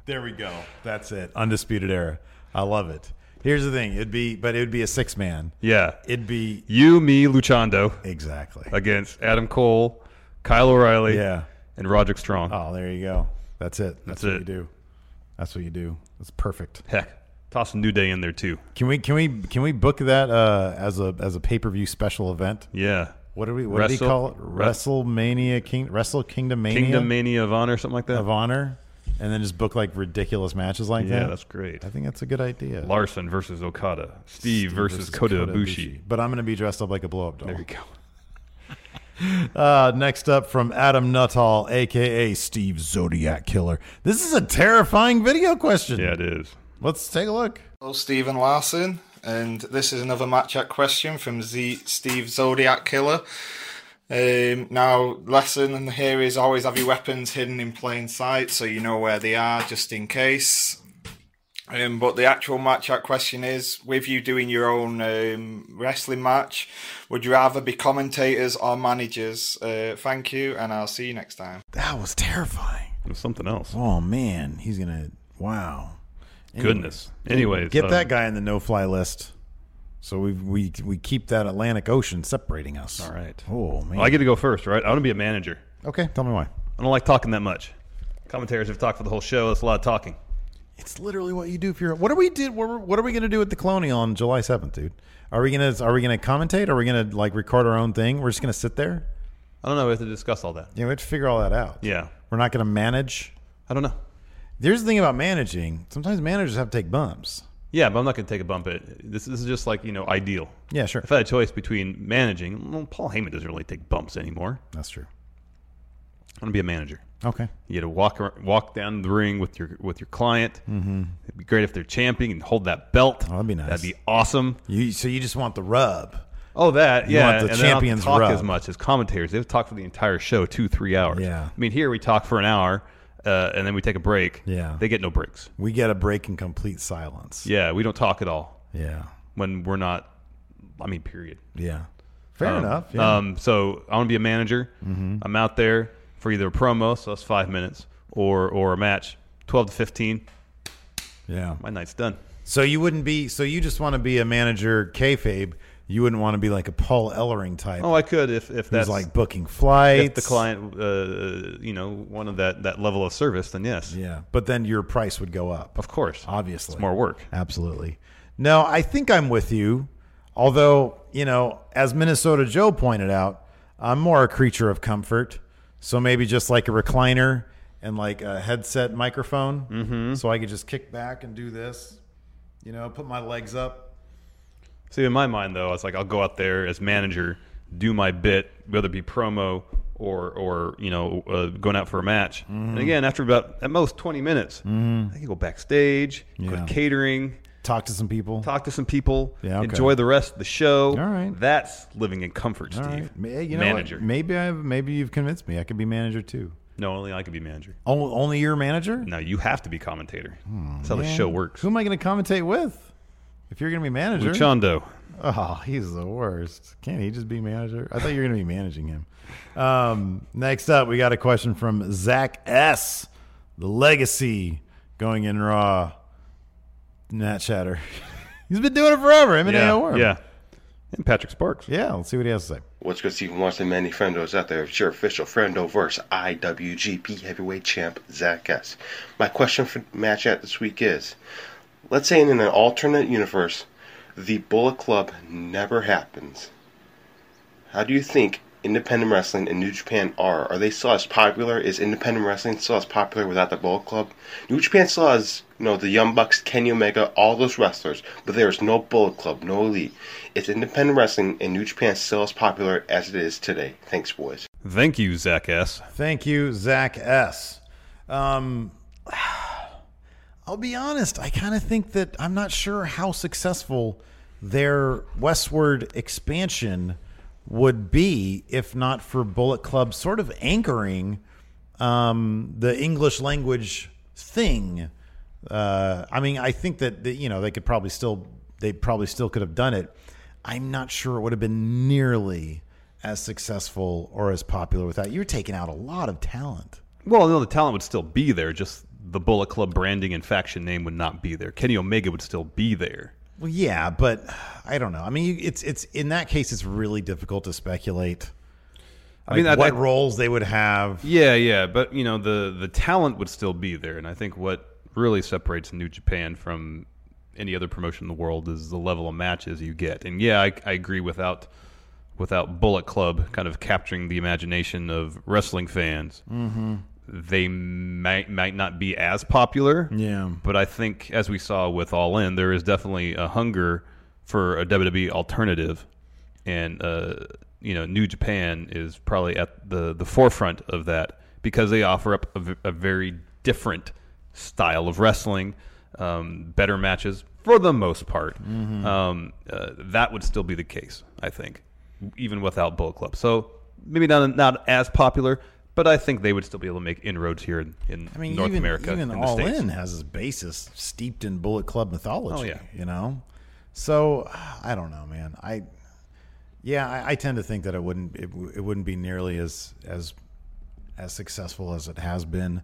There we go. That's it. Undisputed era. I love it. Here's the thing. It'd be, but it would be a six man. Yeah. It'd be You, me, Luchando. Exactly. Against Adam Cole, Kyle O'Reilly, Yeah. and Roderick Strong. Oh, there you go. That's it. That's, That's what it. you do. That's what you do. That's perfect. Heck, toss a New Day in there too. Can we can we can we book that uh, as a as a pay per view special event? Yeah. What do we what did he Wrestle- call it? WrestleMania King Wrestle Kingdom Mania Kingdom Mania of Honor, something like that. of Honor, and then just book like ridiculous matches like Yeah, that. that's great. I think that's a good idea. Larson versus Okada. Steve, versus, Kota, Ibushi. But I'm going to be dressed up like a blow up doll. There you go. *laughs* Uh, next up from Adam Nuttall, aka Steve Zodiac Killer. This is a terrifying video question. Yeah, it is. Let's take a look. Hello, Stephen Larson, and this is another Mat Chat question from Z Steve Zodiac Killer. Um, now, lesson here is always have your weapons hidden in plain sight so you know where they are just in case. Um, but the actual Mat Chat question is with you doing your own um, wrestling match, would you rather be commentators or managers? Uh, thank you, and I'll see you next time. That was terrifying. It was something else. Oh man, he's gonna wow. Goodness. Anyways, get um, that guy in the no fly list. So we we we keep that Atlantic Ocean separating us. All right. Oh man. Well, I get to go first, right? I want to be a manager. Okay, tell me why. I don't like talking that much. Commentators have talked for the whole show. That's a lot of talking. It's literally what you do if you're. What are we did? What are, we going to do at the Colonial on July seventh, dude? Are we gonna Are we gonna commentate? Are we gonna like record our own thing? We're just gonna sit there. I don't know. We have to discuss all that. Yeah, we have to figure all that out. Yeah. We're not going to manage. I don't know. Here's the thing about managing. Sometimes managers have to take bumps. Yeah, but I'm not going to take a bump. It this, this is just like you know ideal. Yeah, sure. If I had a choice between managing, well, Paul Heyman doesn't really take bumps anymore. That's true. I'm going to be a manager. Okay. You got to walk walk down the ring with your with your client. Mm-hmm. It'd be great if they're championing and hold that belt. Oh, that'd be nice. That'd be awesome. You so you just want the rub. Oh, that You yeah. want the and they don't have to champions talk rub. as much as commentators. They have to talk for the entire show, two three hours. Yeah. I mean, here we talk for an hour, uh, and then we take a break. Yeah. They get no breaks. We get a break in complete silence. Yeah, we don't talk at all. Yeah. When we're not, I mean, period. Yeah. Fair Um, enough. Yeah. Um, so I want to be a manager. Mhm. I'm out there for either a promo, so that's five minutes, or or a match, twelve to fifteen. yeah. My night's done. So you wouldn't be. So you just want to be a manager, kayfabe. You wouldn't want to be like a Paul Ellering type. Oh, I could if if that's like booking flights. If the client, uh, you know, wanted that that level of service, then yes. Yeah, but then your price would go up. Of course, obviously, It's more work. Absolutely. No, I think I'm with you. Although you know, as Minnesota Joe pointed out, I'm more a creature of comfort. So maybe just like a recliner and like a headset microphone, Mm-hmm. so I could just kick back and do this. You know, put my legs up. See, in my mind, though, I was like, I'll go out there as manager, do my bit, whether it be promo or or you know uh, going out for a match. Mhm. And again, after about at most twenty minutes, Mhm. I can go backstage, go to catering, talk to some people, talk to some people, Yeah, okay. enjoy the rest of the show. All right. that's living in comfort, All Steve. right. You know what? manager. Maybe I maybe you've convinced me. I could be manager too. No, only I could be manager. Only, only you're manager. No, you have to be commentator. That's how the show works. Who am I going to commentate with? If you're going to be manager, Luchando. Oh, he's the worst. Can't he just be manager? I thought you were going to be managing him. Um, next up, we got a question from Zach S. The legacy going in raw. Mat Chatter. *laughs* he's been doing it forever. Him and yeah, AO Worm. yeah. And Patrick Sparks. Yeah, let's see what he has to say. What's good, Stephen Larson? Many friendos out there. It's your official friendo verse IWGP Heavyweight Champ Zach S. My question for Mat Chat this week is: Let's say in an alternate universe, the Bullet Club never happens. How do you think independent wrestling and New Japan are? Are they still as popular? Is independent wrestling still as popular without the Bullet Club? New Japan still has, you know, the Young Bucks, Kenny Omega, all those wrestlers, but there is no Bullet Club, no Elite. Is independent wrestling in New Japan still as popular as it is today? Thanks, boys. Thank you, Zach S. Thank you, Zach S. Um, I'll be honest. I kind of think that I'm not sure how successful their westward expansion would be if not for Bullet Club sort of anchoring um, the English language thing. Uh, I mean, I think that, that you know they could probably still they probably still could have done it. I'm not sure it would have been nearly as successful or as popular without. You're taking out a lot of talent. Well, no, the talent would still be there. Just the Bullet Club branding and faction name would not be there. Kenny Omega would still be there. Well, yeah, but I don't know. I mean, it's it's in that case, it's really difficult to speculate. I mean, I- what I- roles they would have. Yeah, yeah, but you know the the talent would still be there, and I think what really separates New Japan from any other promotion in the world is the level of matches you get. And yeah, I, I agree without without Bullet Club kind of capturing the imagination of wrestling fans, Mhm. They might might not be as popular. Yeah. but I think as we saw with All In, there is definitely a hunger for a WWE alternative, and uh, you know, New Japan is probably at the the forefront of that because they offer up a very different style of wrestling, um, better matches for the most part. Mhm. Um, uh, that would still be the case, I think, even without Bullet Club. So maybe not not as popular, but I think they would still be able to make inroads here in, in I mean, North even, America. even in the All. In has its basis steeped in Bullet Club mythology. Oh, yeah. you know. So I don't know, man. I yeah, I, I tend to think that it wouldn't it, it wouldn't be nearly as as as successful as it has been.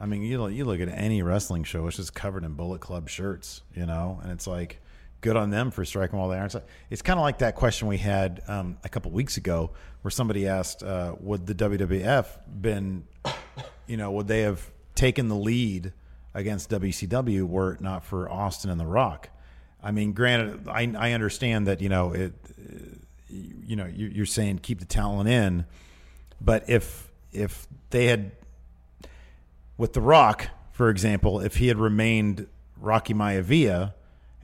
I mean, you look, you look at any wrestling show; it's just covered in Bullet Club shirts, you know, and it's like good on them for striking while they aren't. It's kind of like that question we had um, a couple weeks ago, where somebody asked, uh, "Would the WWF been, you know, would they have taken the lead against WCW were it not for Austin and The Rock?" I mean, granted, I, I understand that you know it. You know, you- you're saying keep the talent in, but if if they had with The Rock, for example, if he had remained Rocky Maivia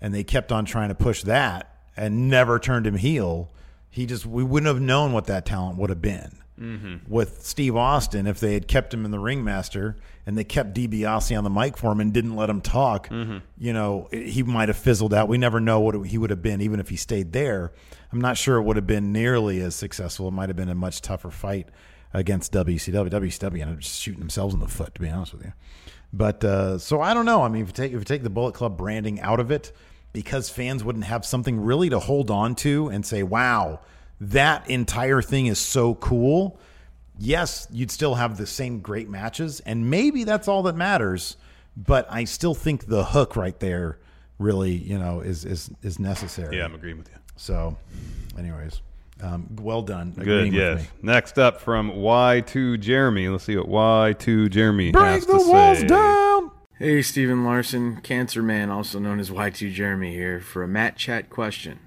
and they kept on trying to push that and never turned him heel, he just we wouldn't have known what that talent would have been. Mhm. With Steve Austin, if they had kept him in the ringmaster and they kept DiBiase on the mic for him and didn't let him talk, Mhm. you know, he might have fizzled out. We never know what he would have been, even if he stayed there. I'm not sure it would have been nearly as successful. It might have been a much tougher fight against WCW. WCW ended up just shooting themselves in the foot, to be honest with you. But uh, so I don't know. I mean, if you take if you take the Bullet Club branding out of it, because fans wouldn't have something really to hold on to and say, "Wow, that entire thing is so cool." Yes, you'd still have the same great matches, and maybe that's all that matters. But I still think the hook right there really, you know, is is is necessary. Yeah, I'm agreeing with you. So, anyways, um, well done. Good, yes. Next up from Y2 Jeremy. Let's see what Y2 Jeremy Break has the to walls say. down. Hey, Stephen Larson, Cancer Man, also known as Y2 Jeremy, here for a Mat Chat question.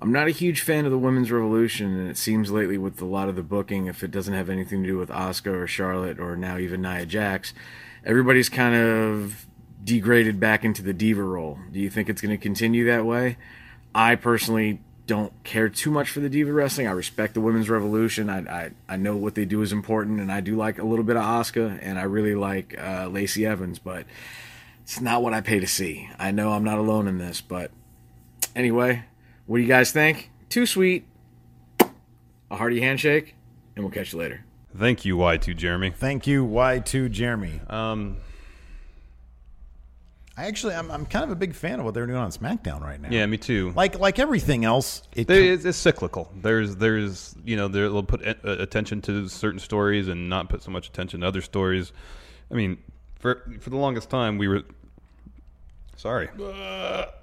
I'm not a huge fan of the women's revolution, and it seems lately with a lot of the booking, if it doesn't have anything to do with Asuka or Charlotte or now even Nia Jax, everybody's kind of degraded back into the diva role. Do you think it's going to continue that way? I personally don't care too much for the diva wrestling. I respect the women's revolution. I I, I know what they do is important, and I do like a little bit of Asuka, and I really like uh, Lacey Evans, but it's not what I pay to see. I know I'm not alone in this, but anyway, what do you guys think? Too sweet. A hearty handshake, and we'll catch you later. Thank you, Y2 Jeremy. Thank you, Y2 Jeremy. Um, I actually, I'm, I'm kind of a big fan of what they're doing on SmackDown right now. Yeah, me too. Like like everything else, it There is- it's cyclical. There's there's you know they'll put a- attention to certain stories and not put so much attention to other stories. I mean, for for the longest time we were sorry,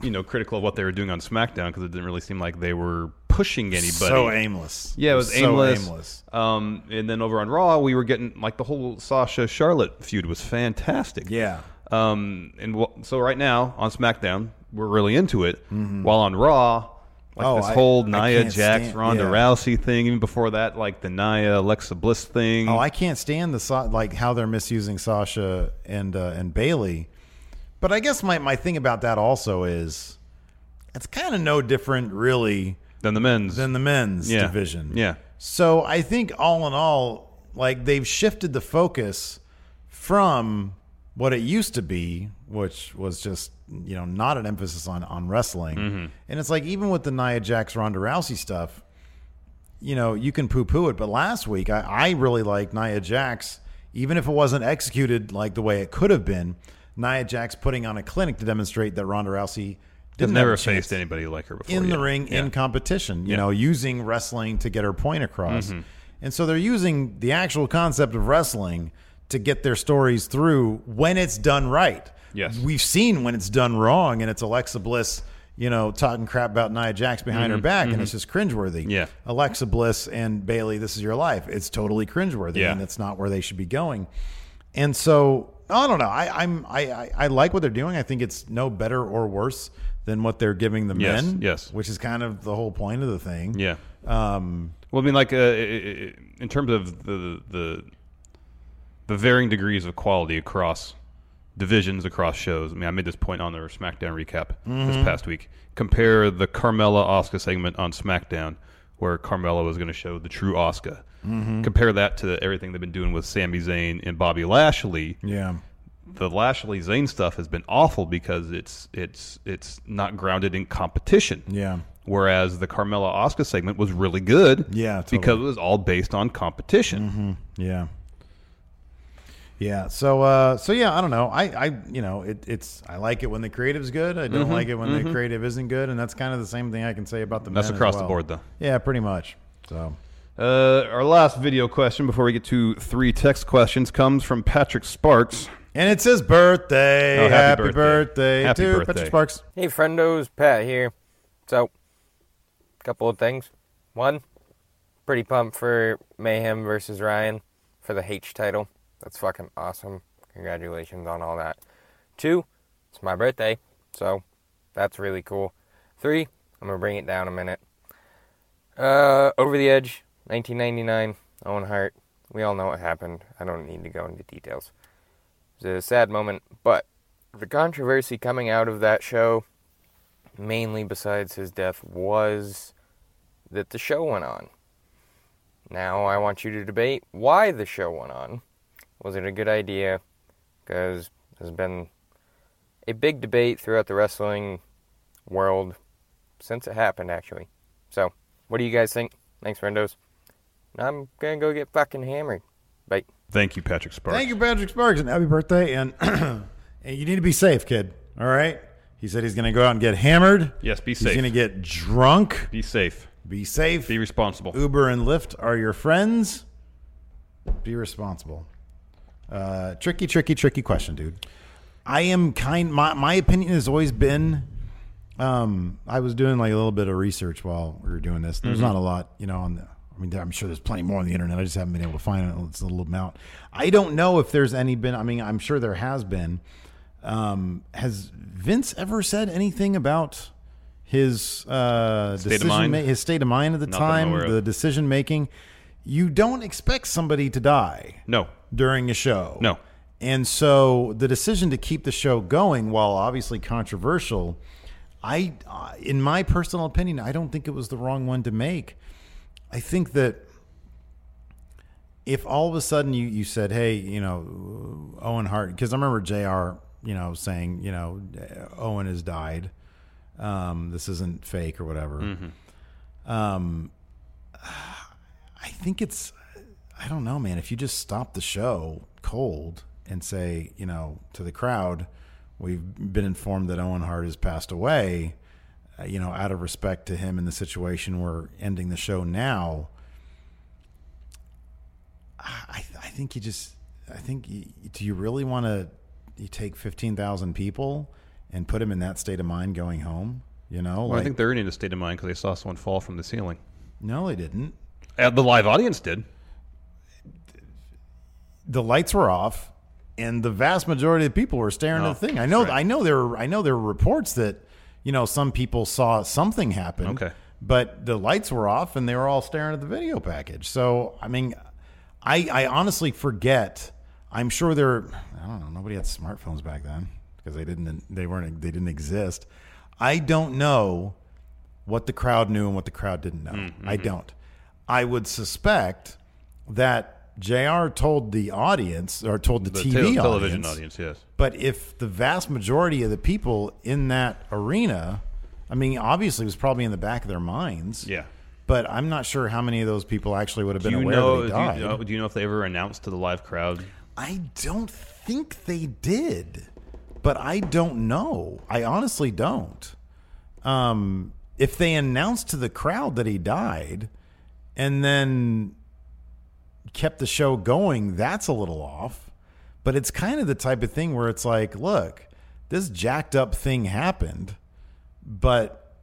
you know, critical of what they were doing on SmackDown because it didn't really seem like they were pushing anybody. So aimless. Yeah, it was So aimless. aimless. Um, and then over on Raw, we were getting like the whole Sasha Charlotte feud was fantastic. Yeah. Um, and wh- so right now on SmackDown, we're really into it. Mhm. While on Raw, like Oh, this whole I Nia Jax stand- Ronda yeah. Rousey thing, even before that, like the Nia Alexa Bliss thing. Oh, I can't stand the like how they're misusing Sasha and uh, and Bayley. But I guess my, my thing about that also is it's kind of no different really than the men's than the men's Yeah. division. Yeah. So I think all in all, like they've shifted the focus from what it used to be, which was just you know not an emphasis on on wrestling, Mhm. and it's like even with the Nia Jax Ronda Rousey stuff, you know you can poo poo it, but last week I, I really liked Nia Jax, even if it wasn't executed like the way it could have been. Nia Jax putting on a clinic to demonstrate that Ronda Rousey didn't never have faced anybody like her before. in the ring Yeah. in competition, you Yeah. know, using wrestling to get her point across. Mhm. And so they're using the actual concept of wrestling to get their stories through when it's done right. Yes. We've seen when it's done wrong and it's Alexa Bliss, you know, talking crap about Nia Jax behind her Mhm. back and Mhm. it's just cringeworthy. Yeah. Alexa Bliss and Bayley, this is your life. It's totally cringeworthy Yeah. and it's not where they should be going. And so I don't know. I, I'm I, I I like what they're doing. I think it's no better or worse than what they're giving the Yes, men. yes. which is kind of the whole point of the thing. Yeah. Um, well, I mean, like uh, in terms of the the the varying degrees of quality across divisions, across shows. I mean, I made this point on the SmackDown recap this Mhm. past week. Compare the Carmella Asuka segment on SmackDown, where Carmella was going to show the true Asuka. Mhm. Compare that to everything they've been doing with Sami Zayn and Bobby Lashley. Yeah. The Lashley Zayn stuff has been awful because it's it's it's not grounded in competition. Yeah. Whereas the Carmella Asuka segment was really good. Yeah, totally. because it was all based on competition. Mhm. Yeah. Yeah. So uh so yeah, I don't know. I I you know, it, it's I like it when the creative's good. I don't Mhm, like it when the mhm. creative isn't good, and that's kind of the same thing I can say about the That's men as across the board, though. Yeah, pretty much. So Uh, our last video question before we get to three text questions comes from Patrick Sparks. And it's his birthday. Oh, happy happy birthday. birthday, Happy to birthday. Patrick Sparks. Hey, friendos, Pat here. So, couple of things. One, pretty pumped for Mayhem versus Ryan for the H title. That's fucking awesome. Congratulations on all that. Two, it's my birthday, so that's really cool. Three, I'm gonna bring it down a minute. Uh, Over the Edge, 1999, Owen Hart. We all know what happened. I don't need to go into details. It was a sad moment, but the controversy coming out of that show, mainly besides his death, was that the show went on. Now I want you to debate why the show went on. Was it a good idea? Because there's been a big debate throughout the wrestling world since it happened, actually. So, what do you guys think? Thanks, friendos. I'm gonna go get fucking hammered. Bye. Thank you, Patrick Sparks. Thank you, Patrick Sparks, and happy birthday. And, *clears throat* and you need to be safe, kid. All right. He said he's going to go out and get hammered. Yes, be safe. He's going to get drunk. Be safe. Be safe. Be responsible. Uber and Lyft are your friends. Be responsible. Uh, tricky, tricky, tricky question, dude. I am kind. My my opinion has always been. Um, I was doing like a little bit of research while we were doing this. There's Mhm. not a lot, you know. On the, I mean, I'm sure there's plenty more on the internet. I just haven't been able to find it. It's a little amount. I don't know if there's any been. I mean, I'm sure there has been. Um, has Vince ever said anything about his uh, State of decision, mind? ma- his state of mind at the time, the decision making? You don't expect somebody to die No. During a show. No. And so the decision to keep the show going, while obviously controversial, I, uh, in my personal opinion, I don't think it was the wrong one to make. I think that if all of a sudden you, you said, hey, you know, Owen Hart, because I remember JR, you know, saying, you know, Owen has died. Um, this isn't fake or whatever. Mhm. Um, I think it's, I don't know, man. If you just stop the show cold and say, you know, to the crowd, we've been informed that Owen Hart has passed away, uh, you know, out of respect to him and the situation, we're ending the show now. I, I think you just, I think, you, do you really want to, you take 15,000 people and put them in that state of mind going home? You know, Well, like, I think they're in a state of mind because they saw someone fall from the ceiling. no, they didn't. Uh, the live audience did. The lights were off and the vast majority of people were staring Oh, at the thing. I know right. I know there were I know there were reports that you know some people saw something happen. Okay. But the lights were off and they were all staring at the video package. So, I mean, I I honestly forget. I'm sure there I don't know, nobody had smartphones back then because they didn't they weren't they didn't exist. I don't know what the crowd knew and what the crowd didn't know. Mm-hmm. I don't. I would suspect that JR told the audience or told the, The TV tel- television audience, audience, yes. But if the vast majority of the people in that arena, I mean, obviously it was probably in the back of their minds. Yeah. But I'm not sure how many of those people actually would have been aware know? that he Do you, died. know do you know if they ever announced to the live crowd? I don't think they did, but I don't know. I honestly don't. Um, if they announced to the crowd that he died and then kept the show going, that's a little off. But it's kind of the type of thing where it's like, look, this jacked up thing happened, but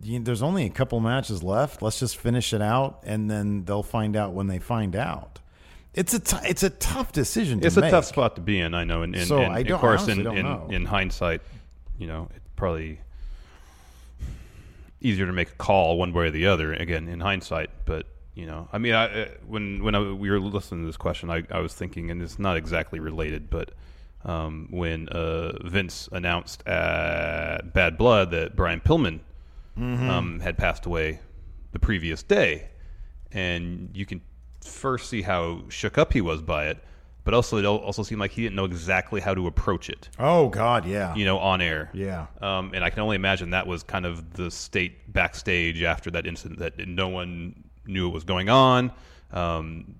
you, there's only a couple matches left. Let's just finish it out, and then they'll find out when they find out. It's a t- it's a tough decision. To It's make. a tough spot to be in. I know. And, and, So and I don't- I course, in don't in, know. in hindsight, you know, it's probably easier to make a call one way or the other. Again, in hindsight, but you know, I mean, I, uh, when when I, we were listening to this question, I, I was thinking, and it's not exactly related, but um, when uh, Vince announced at Bad Blood that Brian Pillman Mhm. um, had passed away the previous day, and you can first see how shook up he was by it, but also it also seemed like he didn't know exactly how to approach it. Oh God, yeah. You know, on air. Yeah. Um, and I can only imagine that was kind of the state backstage after that incident that no one knew what was going on. Um,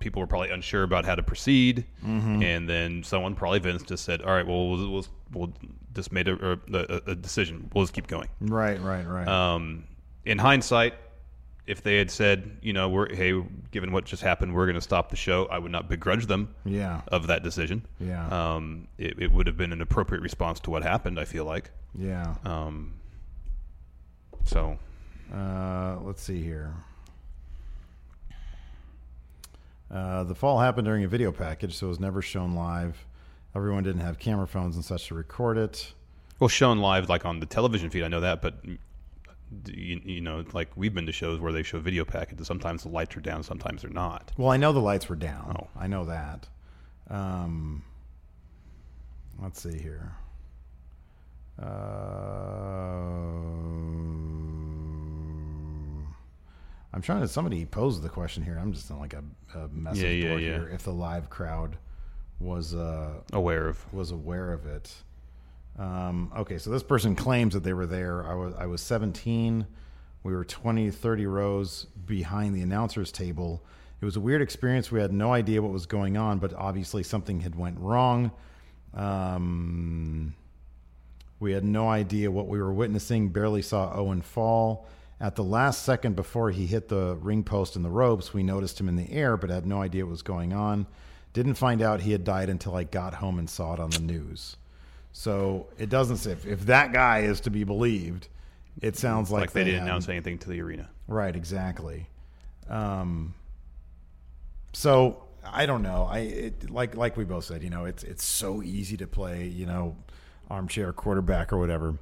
people were probably unsure about how to proceed, Mhm. and then someone probably Vince just said, "All right, well, we'll, we'll, we'll just made a, a, a decision. We'll just keep going." Right, right, right. Um, in hindsight, if they had said, you know, we're hey, given what just happened, we're going to stop the show, I would not begrudge them. Yeah. Of that decision. Yeah. Um, it, it would have been an appropriate response to what happened. I feel like. Yeah. Um. So. Uh, let's see here. Uh, the fall happened during a video package, so it was never shown live. Everyone didn't have camera phones and such to record it. Well, shown live like on the television feed, I know that, but you, you know, like we've been to shows where they show video packages. Sometimes the lights are down, sometimes they're not. Well, I know the lights were down. Oh. I know that. Um, Let's see here. Uh, I'm trying to. Somebody posed the question here. I'm just in like a, a message Yeah, yeah, board yeah. here. If the live crowd was uh, Aware of. was aware of it. Um, okay, so this person claims that they were there. I was I was 17. We were 20, 30 rows behind the announcers table. It was a weird experience. We had no idea what was going on, but obviously something had went wrong. Um, we had no idea what we were witnessing. Barely saw Owen fall. At the last second before he hit the ring post and the ropes, we noticed him in the air, but had no idea what was going on. Didn't find out he had died until I got home and saw it on the news. So it doesn't say if, if that guy is to be believed, it sounds like, Like they didn't had- announce anything to the arena. Right, exactly. Um, so I don't know. I it, like like we both said. You know, it's it's so easy to play. You know, armchair quarterback or whatever.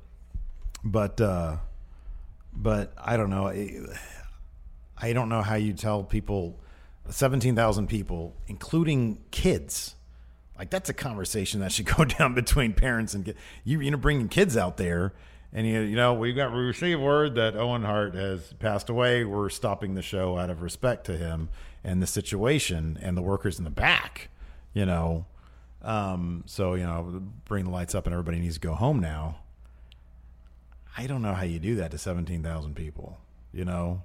But uh, but I don't know. I, don't know how you tell people, seventeen thousand people, including kids. Like that's a conversation that should *laughs* go down between parents and. You you know bringing kids out there. And you, you know we've got we received word that Owen Hart has passed away. We're stopping the show out of respect to him and the situation and the workers in the back. You know, um, so you know bring the lights up and everybody needs to go home now. I don't know how you do that to seventeen thousand people. You know,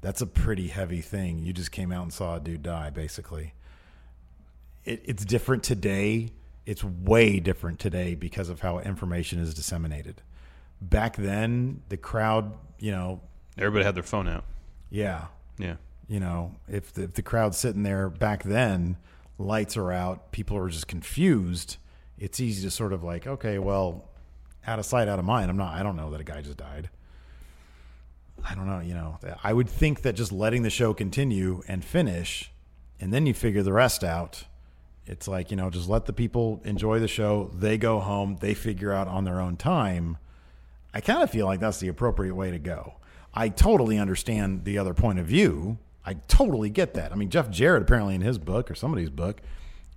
that's a pretty heavy thing. You just came out and saw a dude die, basically. It, it's different today. It's way different today because of how information is disseminated. Back then, the crowd, you know, Everybody had their phone out. yeah, Yeah. you know, if the, if the crowd's sitting there back then, lights are out, people are just confused. It's easy to sort of like, okay, well, out of sight, out of mind. I'm not. I don't know that a guy just died. I don't know. You know, I would think that just letting the show continue and finish, and then you figure the rest out. It's like you know, just let the people enjoy the show. They go home. They figure out on their own time. I kind of feel like that's the appropriate way to go. I totally understand the other point of view. I totally get that. I mean, Jeff Jarrett apparently in his book or somebody's book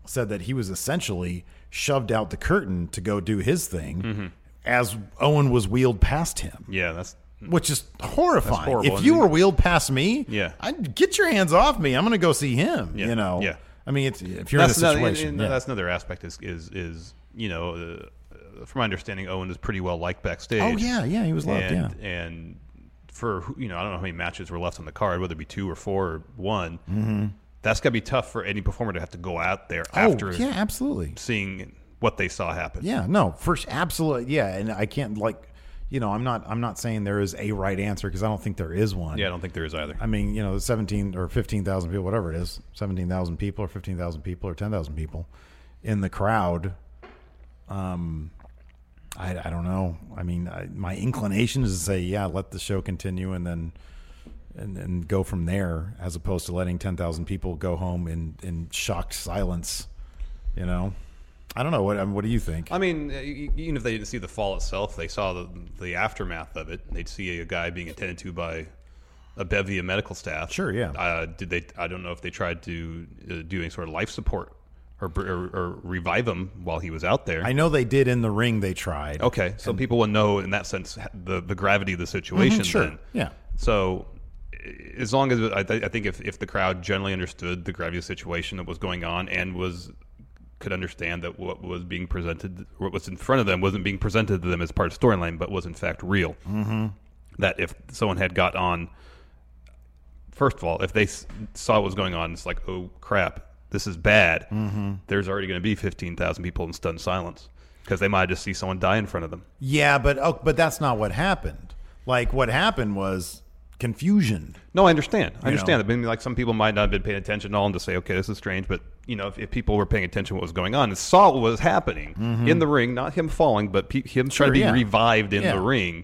said that he was essentially shoved out the curtain to go do his thing Mhm. As Owen was wheeled past him. Yeah, that's Which is horrifying. Horrible. If you were wheeled past me, Yeah. I'd get your hands off me. I'm going to go see him. Yeah. You know, Yeah. I mean, it's, if you're that's in a another- situation, and yeah. that's another aspect. Is is is you know, uh, from my understanding, Owen is pretty well liked backstage. Oh, yeah, yeah, he was loved, And, and for you know, I don't know how many matches were left on the card, whether it be two or four or one. Mhm. That's got to be tough for any performer to have to go out there Oh, after yeah, absolutely. seeing what they saw happen. Yeah, no, first, absolutely, yeah, and I can't like, you know, I'm not, I'm not saying there is a right answer because I don't think there is one. Yeah, I don't think there is either. I mean, you know, the 17 or 15,000 people, whatever it is, 17,000 people or 15,000 people or 10,000 people in the crowd. Um, I, I don't know. I mean, I, my inclination is to say, yeah, let the show continue and then and, and go from there, as opposed to letting 10,000 people go home in, in shocked silence. You know, I don't know. What, I mean, what do you think? I mean, uh, even if they didn't see the fall itself, they saw the the aftermath of it. They'd see a guy being attended to by a bevy of medical staff. Sure, yeah. Uh, did they? I don't know if they tried to uh, do any sort of life support or, or, or revive him while he was out there. I know they did in the ring. They tried. Okay, so people will know in that sense the the gravity of the situation. Mhm, sure, then. yeah. So as long as I, th- I think if, if the crowd generally understood the gravity of the situation that was going on and was could understand that what was being presented, what was in front of them, wasn't being presented to them as part of storyline, but was in fact real. Mhm. That if someone had got on, first of all, if they s- saw what was going on, it's like, oh crap, this is bad. Mhm. There's already going to be fifteen thousand people in stunned silence because they might just see someone die in front of them. Yeah, but oh, but that's not what happened. Like what happened was confusion. No, I understand. I understand. know? I mean, like some people might not have been paying attention at all and to say, okay, this is strange. But you know, if, if people were paying attention to what was going on and saw what was happening Mhm. in the ring, not him falling, but pe- him Sure, trying to be yeah. revived in Yeah. the ring.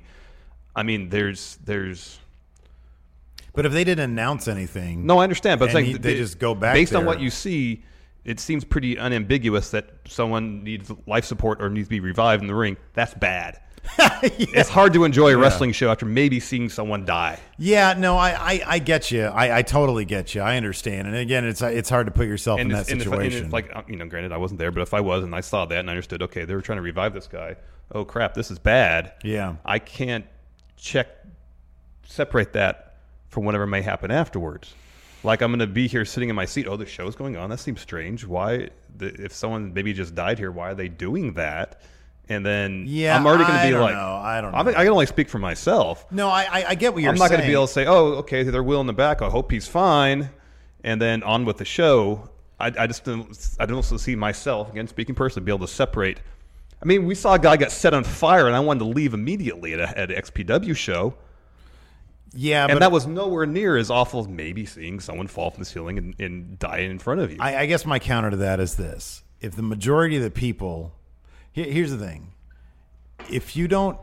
I mean, there's there's. But if they didn't announce anything, No, I understand, but he- they it- just go back based on what you see. It seems pretty unambiguous that someone needs life support or needs to be revived in the ring. That's bad. *laughs* It's hard to enjoy a Yeah. wrestling show after maybe seeing someone die. Yeah, no, I, I, I get you. I, I totally get you. I understand. And again, it's it's hard to put yourself in that situation. and if, like you know, granted, I wasn't there, but if I was and I saw that and I understood, okay, they were trying to revive this guy. Oh crap, this is bad. Yeah. I can't check separate that from whatever may happen afterwards. Like I'm going to be here sitting in my seat. Oh, the show's going on. That seems strange. Why? The, if someone maybe just died here, why are they doing that? And then Yeah, I'm already going to be like, know. I don't I'm- know. I can only speak for myself. no, I, I, I get what you're saying. I'm not going to be able to say, oh, okay, they're wheeling the back. I hope he's fine, and then on with the show. I, I just don't, I don't also see myself again speaking personally be able to separate. I mean, we saw a guy get set on fire, and I wanted to leave immediately at a, at an XPW show. Yeah, and but- that was nowhere near as awful as maybe seeing someone fall from the ceiling and, and die in front of you. I, I guess my counter to that is this: if the majority of the people, here's the thing: if you don't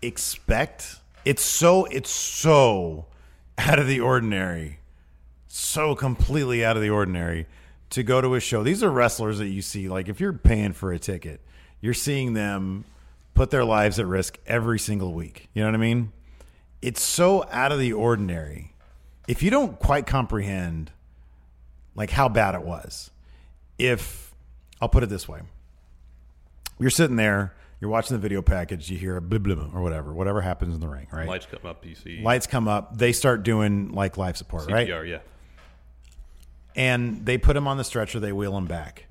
expect, it's so it's so out of the ordinary, so completely out of the ordinary to go to a show. These are wrestlers that you see. Like if you're paying for a ticket, you're seeing them put their lives at risk every single week. You know what I mean? It's so out of the ordinary. If you don't quite comprehend like how bad it was. If I'll put it this way, you're sitting there, you're watching the video package, you hear a blah blah blah or whatever, whatever happens in the ring, right? Lights come up, you see Lights come up, they start doing like life support, right? CPR, yeah. And they put him on the stretcher, they wheel him back.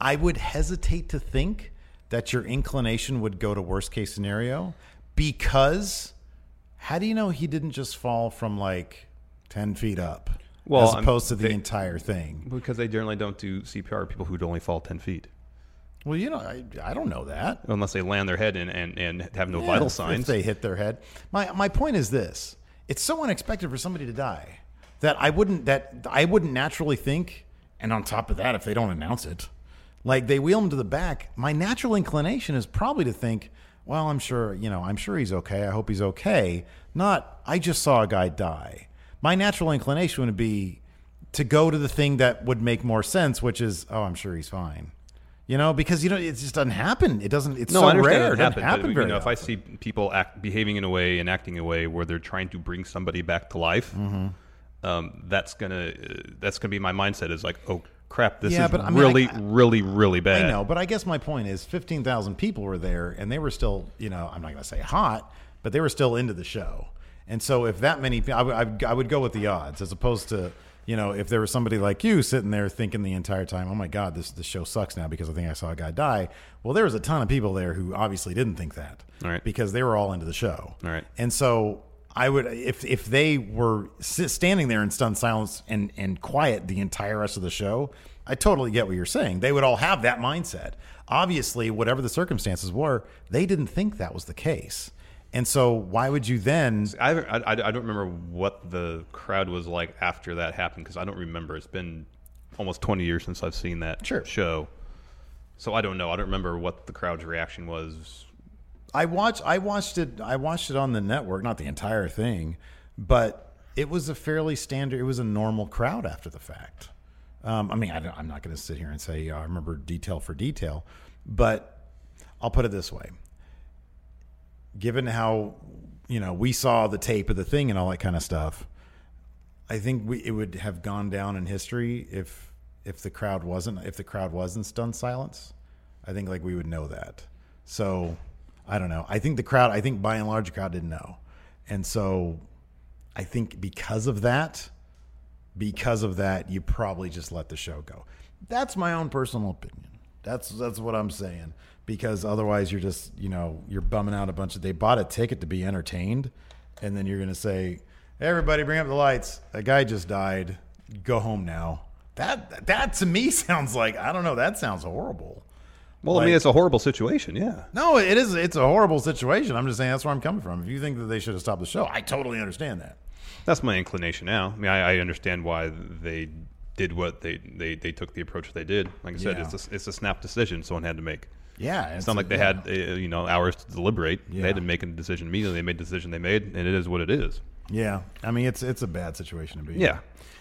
I would hesitate to think that your inclination would go to worst case scenario because how do you know he didn't just fall from like 10 feet up Well, as I'm- opposed to the they- entire thing? because they generally don't do CPR people who'd only fall ten feet. Well, you know, I, I don't know that. Unless they land their head and, and, and have no Yeah, vital signs. If they hit their head. My my point is this: it's so unexpected for somebody to die that I wouldn't that I wouldn't naturally think. And on top of that, if they don't announce it, like they wheel him to the back, my natural inclination is probably to think, well, I'm sure you know, I'm sure he's okay. I hope he's okay. Not I just saw a guy die. My natural inclination would be to go to the thing that would make more sense, which is, oh, I'm sure he's fine. You know, because you know it just doesn't happen. It doesn't. It's no, so rare. it doesn't happen, happen but, very you know, if I see people act, behaving in a way and acting in a way where they're trying to bring somebody back to life, Mhm. um, that's gonna uh, that's gonna be my mindset. Is like, oh crap, this Yeah, is but I mean, really, I- really, really bad. I know, but I guess my point is 15,000 people were there and they were still, you know, I'm not going to say hot, but they were still into the show. And so if that many, I would go with the odds as opposed to, you know, if there was somebody like you sitting there thinking the entire time, oh my God, this, this show sucks now because I think I saw a guy die. Well, there was a ton of people there who obviously didn't think that right. because they were all into the show. All right. And so I would, if if they were standing there in stunned silence and and quiet the entire rest of the show, I totally get what you're saying. They would all have that mindset. Obviously, whatever the circumstances were, they didn't think that was the case. And so, why would you then? I, I, I don't remember what the crowd was like after that happened because I don't remember. It's been almost 20 years since I've seen that show. So I don't know. I don't remember what the crowd's reaction was. I watched. I watched it. I watched it on the network, not the entire thing, but it was a fairly standard. It was a normal crowd after the fact. Um, I mean, I I'm not going to sit here and say uh, I remember detail for detail, but I'll put it this way: given how you know we saw the tape of the thing and all that kind of stuff, I think we, it would have gone down in history if if the crowd wasn't if the crowd wasn't stunned silence. I think like we would know that. So I don't know. I think the crowd. I think by and large, the crowd didn't know, and so I think because of that, because of that, you probably just let the show go. That's my own personal opinion. That's that's what I'm saying. Because otherwise, you're just you know you're bumming out a bunch of. They bought a ticket to be entertained, and then you're gonna say, hey, "Everybody, bring up the lights. A guy just died. Go home now." That that to me *laughs* sounds like I don't know. That sounds horrible. Well, I mean, it's a horrible situation. Yeah. no, it is. It's a horrible situation. I'm just saying that's where I'm coming from. If you think that they should have stopped the show, I totally understand that. That's my inclination now. I mean, I, I understand why they did what they, they, they took the approach they did. Like I said, Yeah. it's a, it's a snap decision someone had to make. Yeah, it's, it's not like they had uh, you know hours to deliberate. Yeah. They had to make a decision immediately. They made the decision they made, and it is what it is. Yeah, I mean it's it's a bad situation to be. in. Yeah.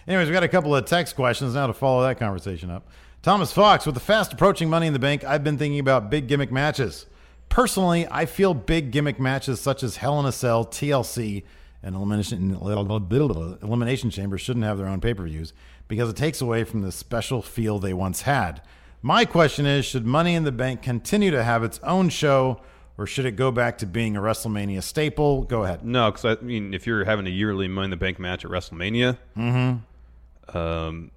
Anyways, we got a couple of text questions now to follow that conversation up. Thomas Fox, with the fast approaching Money in the Bank, I've been thinking about big gimmick matches. Personally, I feel big gimmick matches such as Hell in a Cell, TLC, and Elimination, Elimination Chamber shouldn't have their own pay per views because it takes away from the special feel they once had. My question is should Money in the Bank continue to have its own show or should it go back to being a WrestleMania staple? Go ahead. No, because I mean, if you're having a yearly Money in the Bank match at WrestleMania, Mhm. um,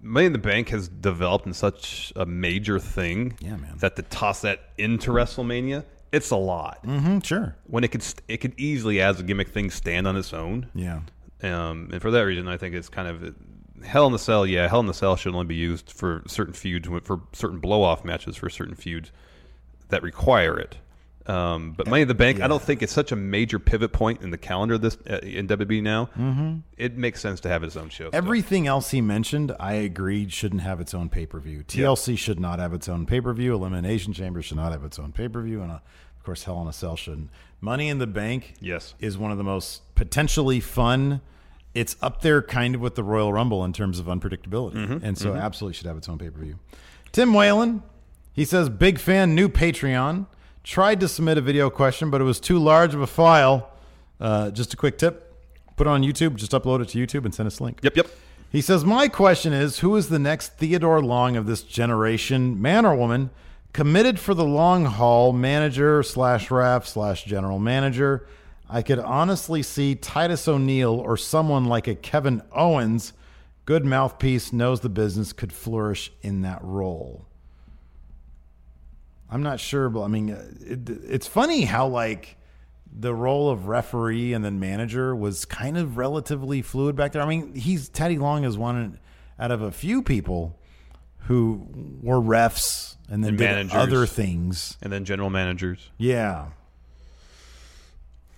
Money in the Bank has developed in such a major thing Yeah, man. that to toss that into WrestleMania, it's a lot. Mm-hmm, sure. When it could, it could easily, as a gimmick thing, stand on its own. Yeah. Um, and for that reason, I think it's kind of Hell in the Cell. Yeah, Hell in the Cell should only be used for certain feuds, for certain blow off matches, for certain feuds that require it. Um, but Money in the Bank, I don't think it's such a major pivot point in the calendar this uh, in WWE now. Mhm. It makes sense to have its own show. Everything else he mentioned, I agreed, shouldn't have its own pay per view. TLC should not have its own pay per view. Elimination Chamber should not have its own pay per view, and uh, of course, Hell in a Cell shouldn't. Money in the Bank, yes, is one of the most potentially fun. It's up there, kind of with the Royal Rumble in terms of unpredictability, Mhm, and so mhm. absolutely should have its own pay per view. Tim Whalen, he says, big fan, new Patreon. Tried to submit a video question, but it was too large of a file. Uh, just a quick tip: put it on YouTube. Just upload it to YouTube and send us a link. Yep, yep. He says, My question is who is the next Theodore Long of this generation, man or woman, committed for the long haul, manager slash ref slash general manager? I could honestly see Titus O'Neil or someone like a Kevin Owens, good mouthpiece, knows the business, could flourish in that role. I'm not sure, but I mean, it, it's funny how like the role of referee and then manager was kind of relatively fluid back there. I mean, he's Teddy Long is one out of a few people who were refs and then And did managers. other things. and then general managers. Yeah.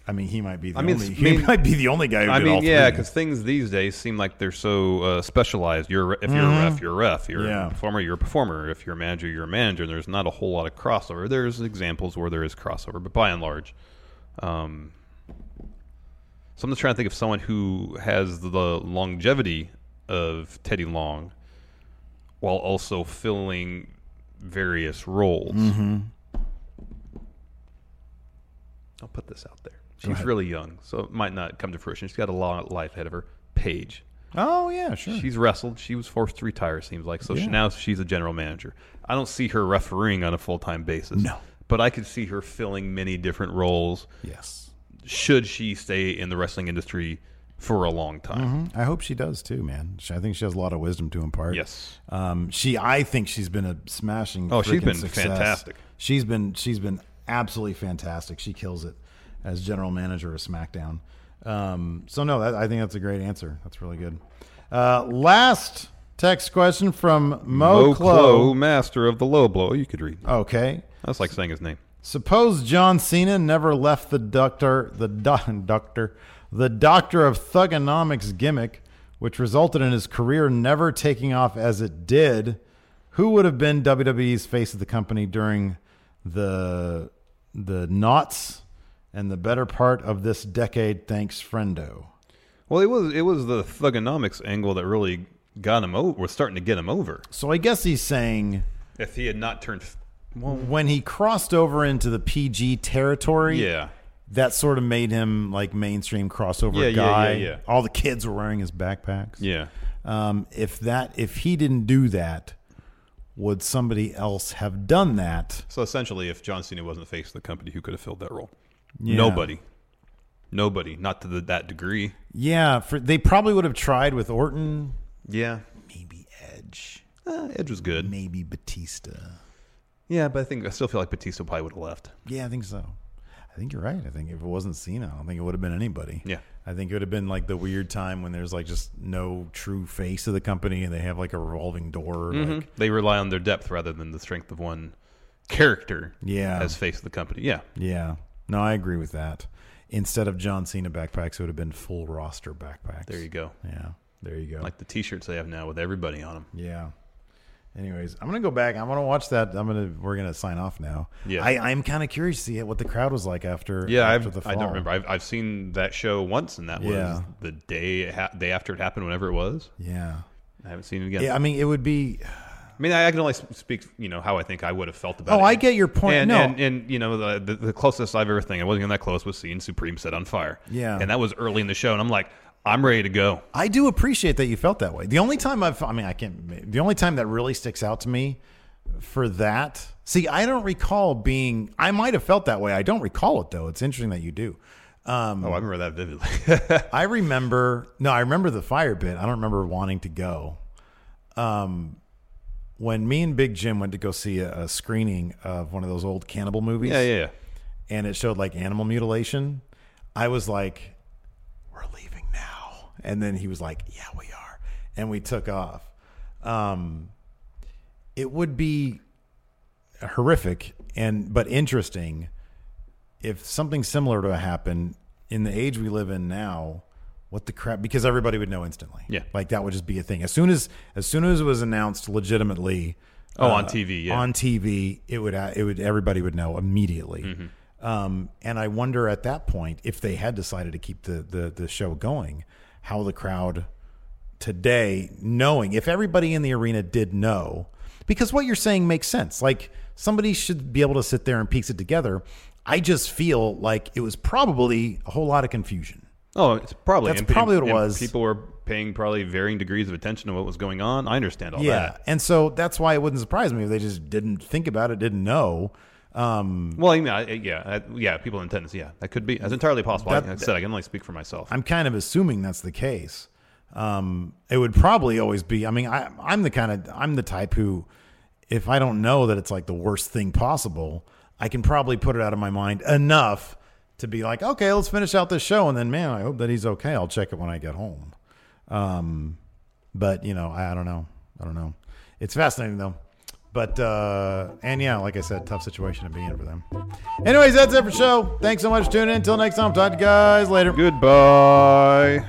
I mean, he might be the I mean, only. He mean- might be the only guy who I mean, yeah, because things these days seem like they're so uh, specialized. You're if you're a Mhm. ref, you're a ref. You're Yeah. a performer, you're a performer. If you're a manager, you're a manager. And there's not a whole lot of crossover. There's examples where there is crossover, but by and large, um, so I'm just trying to think of someone who has the longevity of Teddy Long, while also filling various roles. Mhm. I'll put this out there. She's really young, so it might not come to fruition. She's got a long life ahead of her. Paige. Oh yeah, sure. She's wrestled. She was forced to retire. it Seems like so. She, now she's a general manager. I don't see her refereeing on a full time basis. No. but I could see her filling many different roles. Yes. Should she stay in the wrestling industry for a long time? Mhm. I hope she does too, man. I think she has a lot of wisdom to impart. Yes. Um, she, I think she's been a smashing. Oh, she's been success. fantastic. She's been, she's been absolutely fantastic. She kills it as general manager of SmackDown. Um, so no, that, I think that's a great answer. That's really good. Uh, last text question from Mo, Mo master of the low blow. You could read. Okay. That's like saying his name. Suppose John Cena never left the doctor, the do- *laughs* doctor, the doctor of thuganomics gimmick, which resulted in his career never taking off as it did. Who would have been WWE's face of the company during the the knots and the better part of this decade? Thanks, friendo. Well, it was it was the thuganomics angle that really got him over. Was starting to get him over. So I guess he's saying If he had not turned, well, when he crossed over into the PG territory, Yeah. that sort of made him like mainstream crossover Yeah, yeah, guy. yeah, yeah. All the kids were wearing his backpacks. Yeah. Um, if that, if he didn't do that, would somebody else have done that? So essentially, if John Cena wasn't the face of the company, who could have filled that role? Yeah. Nobody. Nobody. Not to the, that degree. Yeah, for, they probably would have tried with Orton. Yeah. Maybe Edge. Uh, Edge was good. Maybe Batista. Yeah, but I think I still feel like Batista probably would have left. Yeah, I think so. I think you're right. I think if it wasn't Cena, I don't think it would have been anybody. Yeah. I think it would have been like the weird time when there's like just no true face of the company and they have like a revolving door. Mhm. Like, they rely on their depth rather than the strength of one character. Yeah. as face of the company. Yeah, Yeah. No, I agree with that. Instead of John Cena backpacks, it would have been full roster backpacks. there you go. Yeah. There you go. Like the T-shirts they have now with everybody on them. Yeah. Anyways, I'm gonna go back. I'm gonna watch that. I'm gonna. We're gonna sign off now. Yeah. I, I'm kind of curious to see what the crowd was like after. Yeah, after I've, the I don't remember. I've, I've seen that show once, and that was the day ha- day after it happened, whenever it was. Yeah. I haven't seen it again. Yeah, I mean, it would be. I mean, I, I can only speak, you know, how I think I would have felt about Oh, it. Oh, I get your point. And, No. and, and you know, the, the the closest I've ever thing, I wasn't even that close, was seeing Supreme set on fire. Yeah. and that was early in the show, and I'm like, I'm ready to go. I do appreciate that you felt that way. The only time I've, I mean, I can't, the only time that really sticks out to me for that, see, I don't recall being, I might have felt that way. I don't recall it though. It's interesting that you do. Um, Oh, I remember that vividly. *laughs* I remember, no, I remember the fire bit. I don't remember wanting to go. Um, when me and Big Jim went to go see a, a screening of one of those old cannibal movies. Yeah, yeah, yeah. And it showed like animal mutilation. I was like, we're leaving now. And then he was like, yeah, we are. And we took off. Um, it would be horrific and but interesting if something similar to happen in the age we live in now what the crap because everybody would know instantly Yeah. like that would just be a thing as soon as as soon as it was announced legitimately Oh, on TV, yeah. on tv it would uh, it would everybody would know immediately Mm-hmm. um, and i wonder at that point if they had decided to keep the the, the show going how the crowd today knowing if everybody in the arena did know because what you're saying makes sense like somebody should be able to sit there and piece it together i just feel like it was probably a whole lot of confusion Oh, it's probably That's and probably what it was. People were paying probably varying degrees of attention to what was going on. I understand all yeah that. Yeah, and so that's why it wouldn't surprise me if they just didn't think about it didn't know um, Well, I mean, I, yeah, I, yeah. People in tennis, yeah, that could be. That's entirely possible. That- like I said, I can only speak for myself. I'm kind of assuming that's the case. Um, it would probably always be. I mean, I, I'm the kind of I'm the type who, if I don't know that it's like the worst thing possible, I can probably put it out of my mind enough to be like, okay, let's finish out this show, and then man, I hope that he's okay. I'll check it when I get home. Um, but you know, I, I don't know. I don't know. It's fascinating though. But uh, and yeah, like I said, tough situation to be in for them. Anyways, that's it for the show. Thanks so much for tuning in. Until next time, talk to you guys later. Goodbye.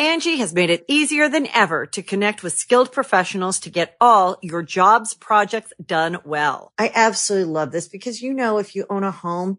Angi has made it easier than ever to connect with skilled professionals to get all your jobs projects done well. I absolutely love this because, you know, if you own a home,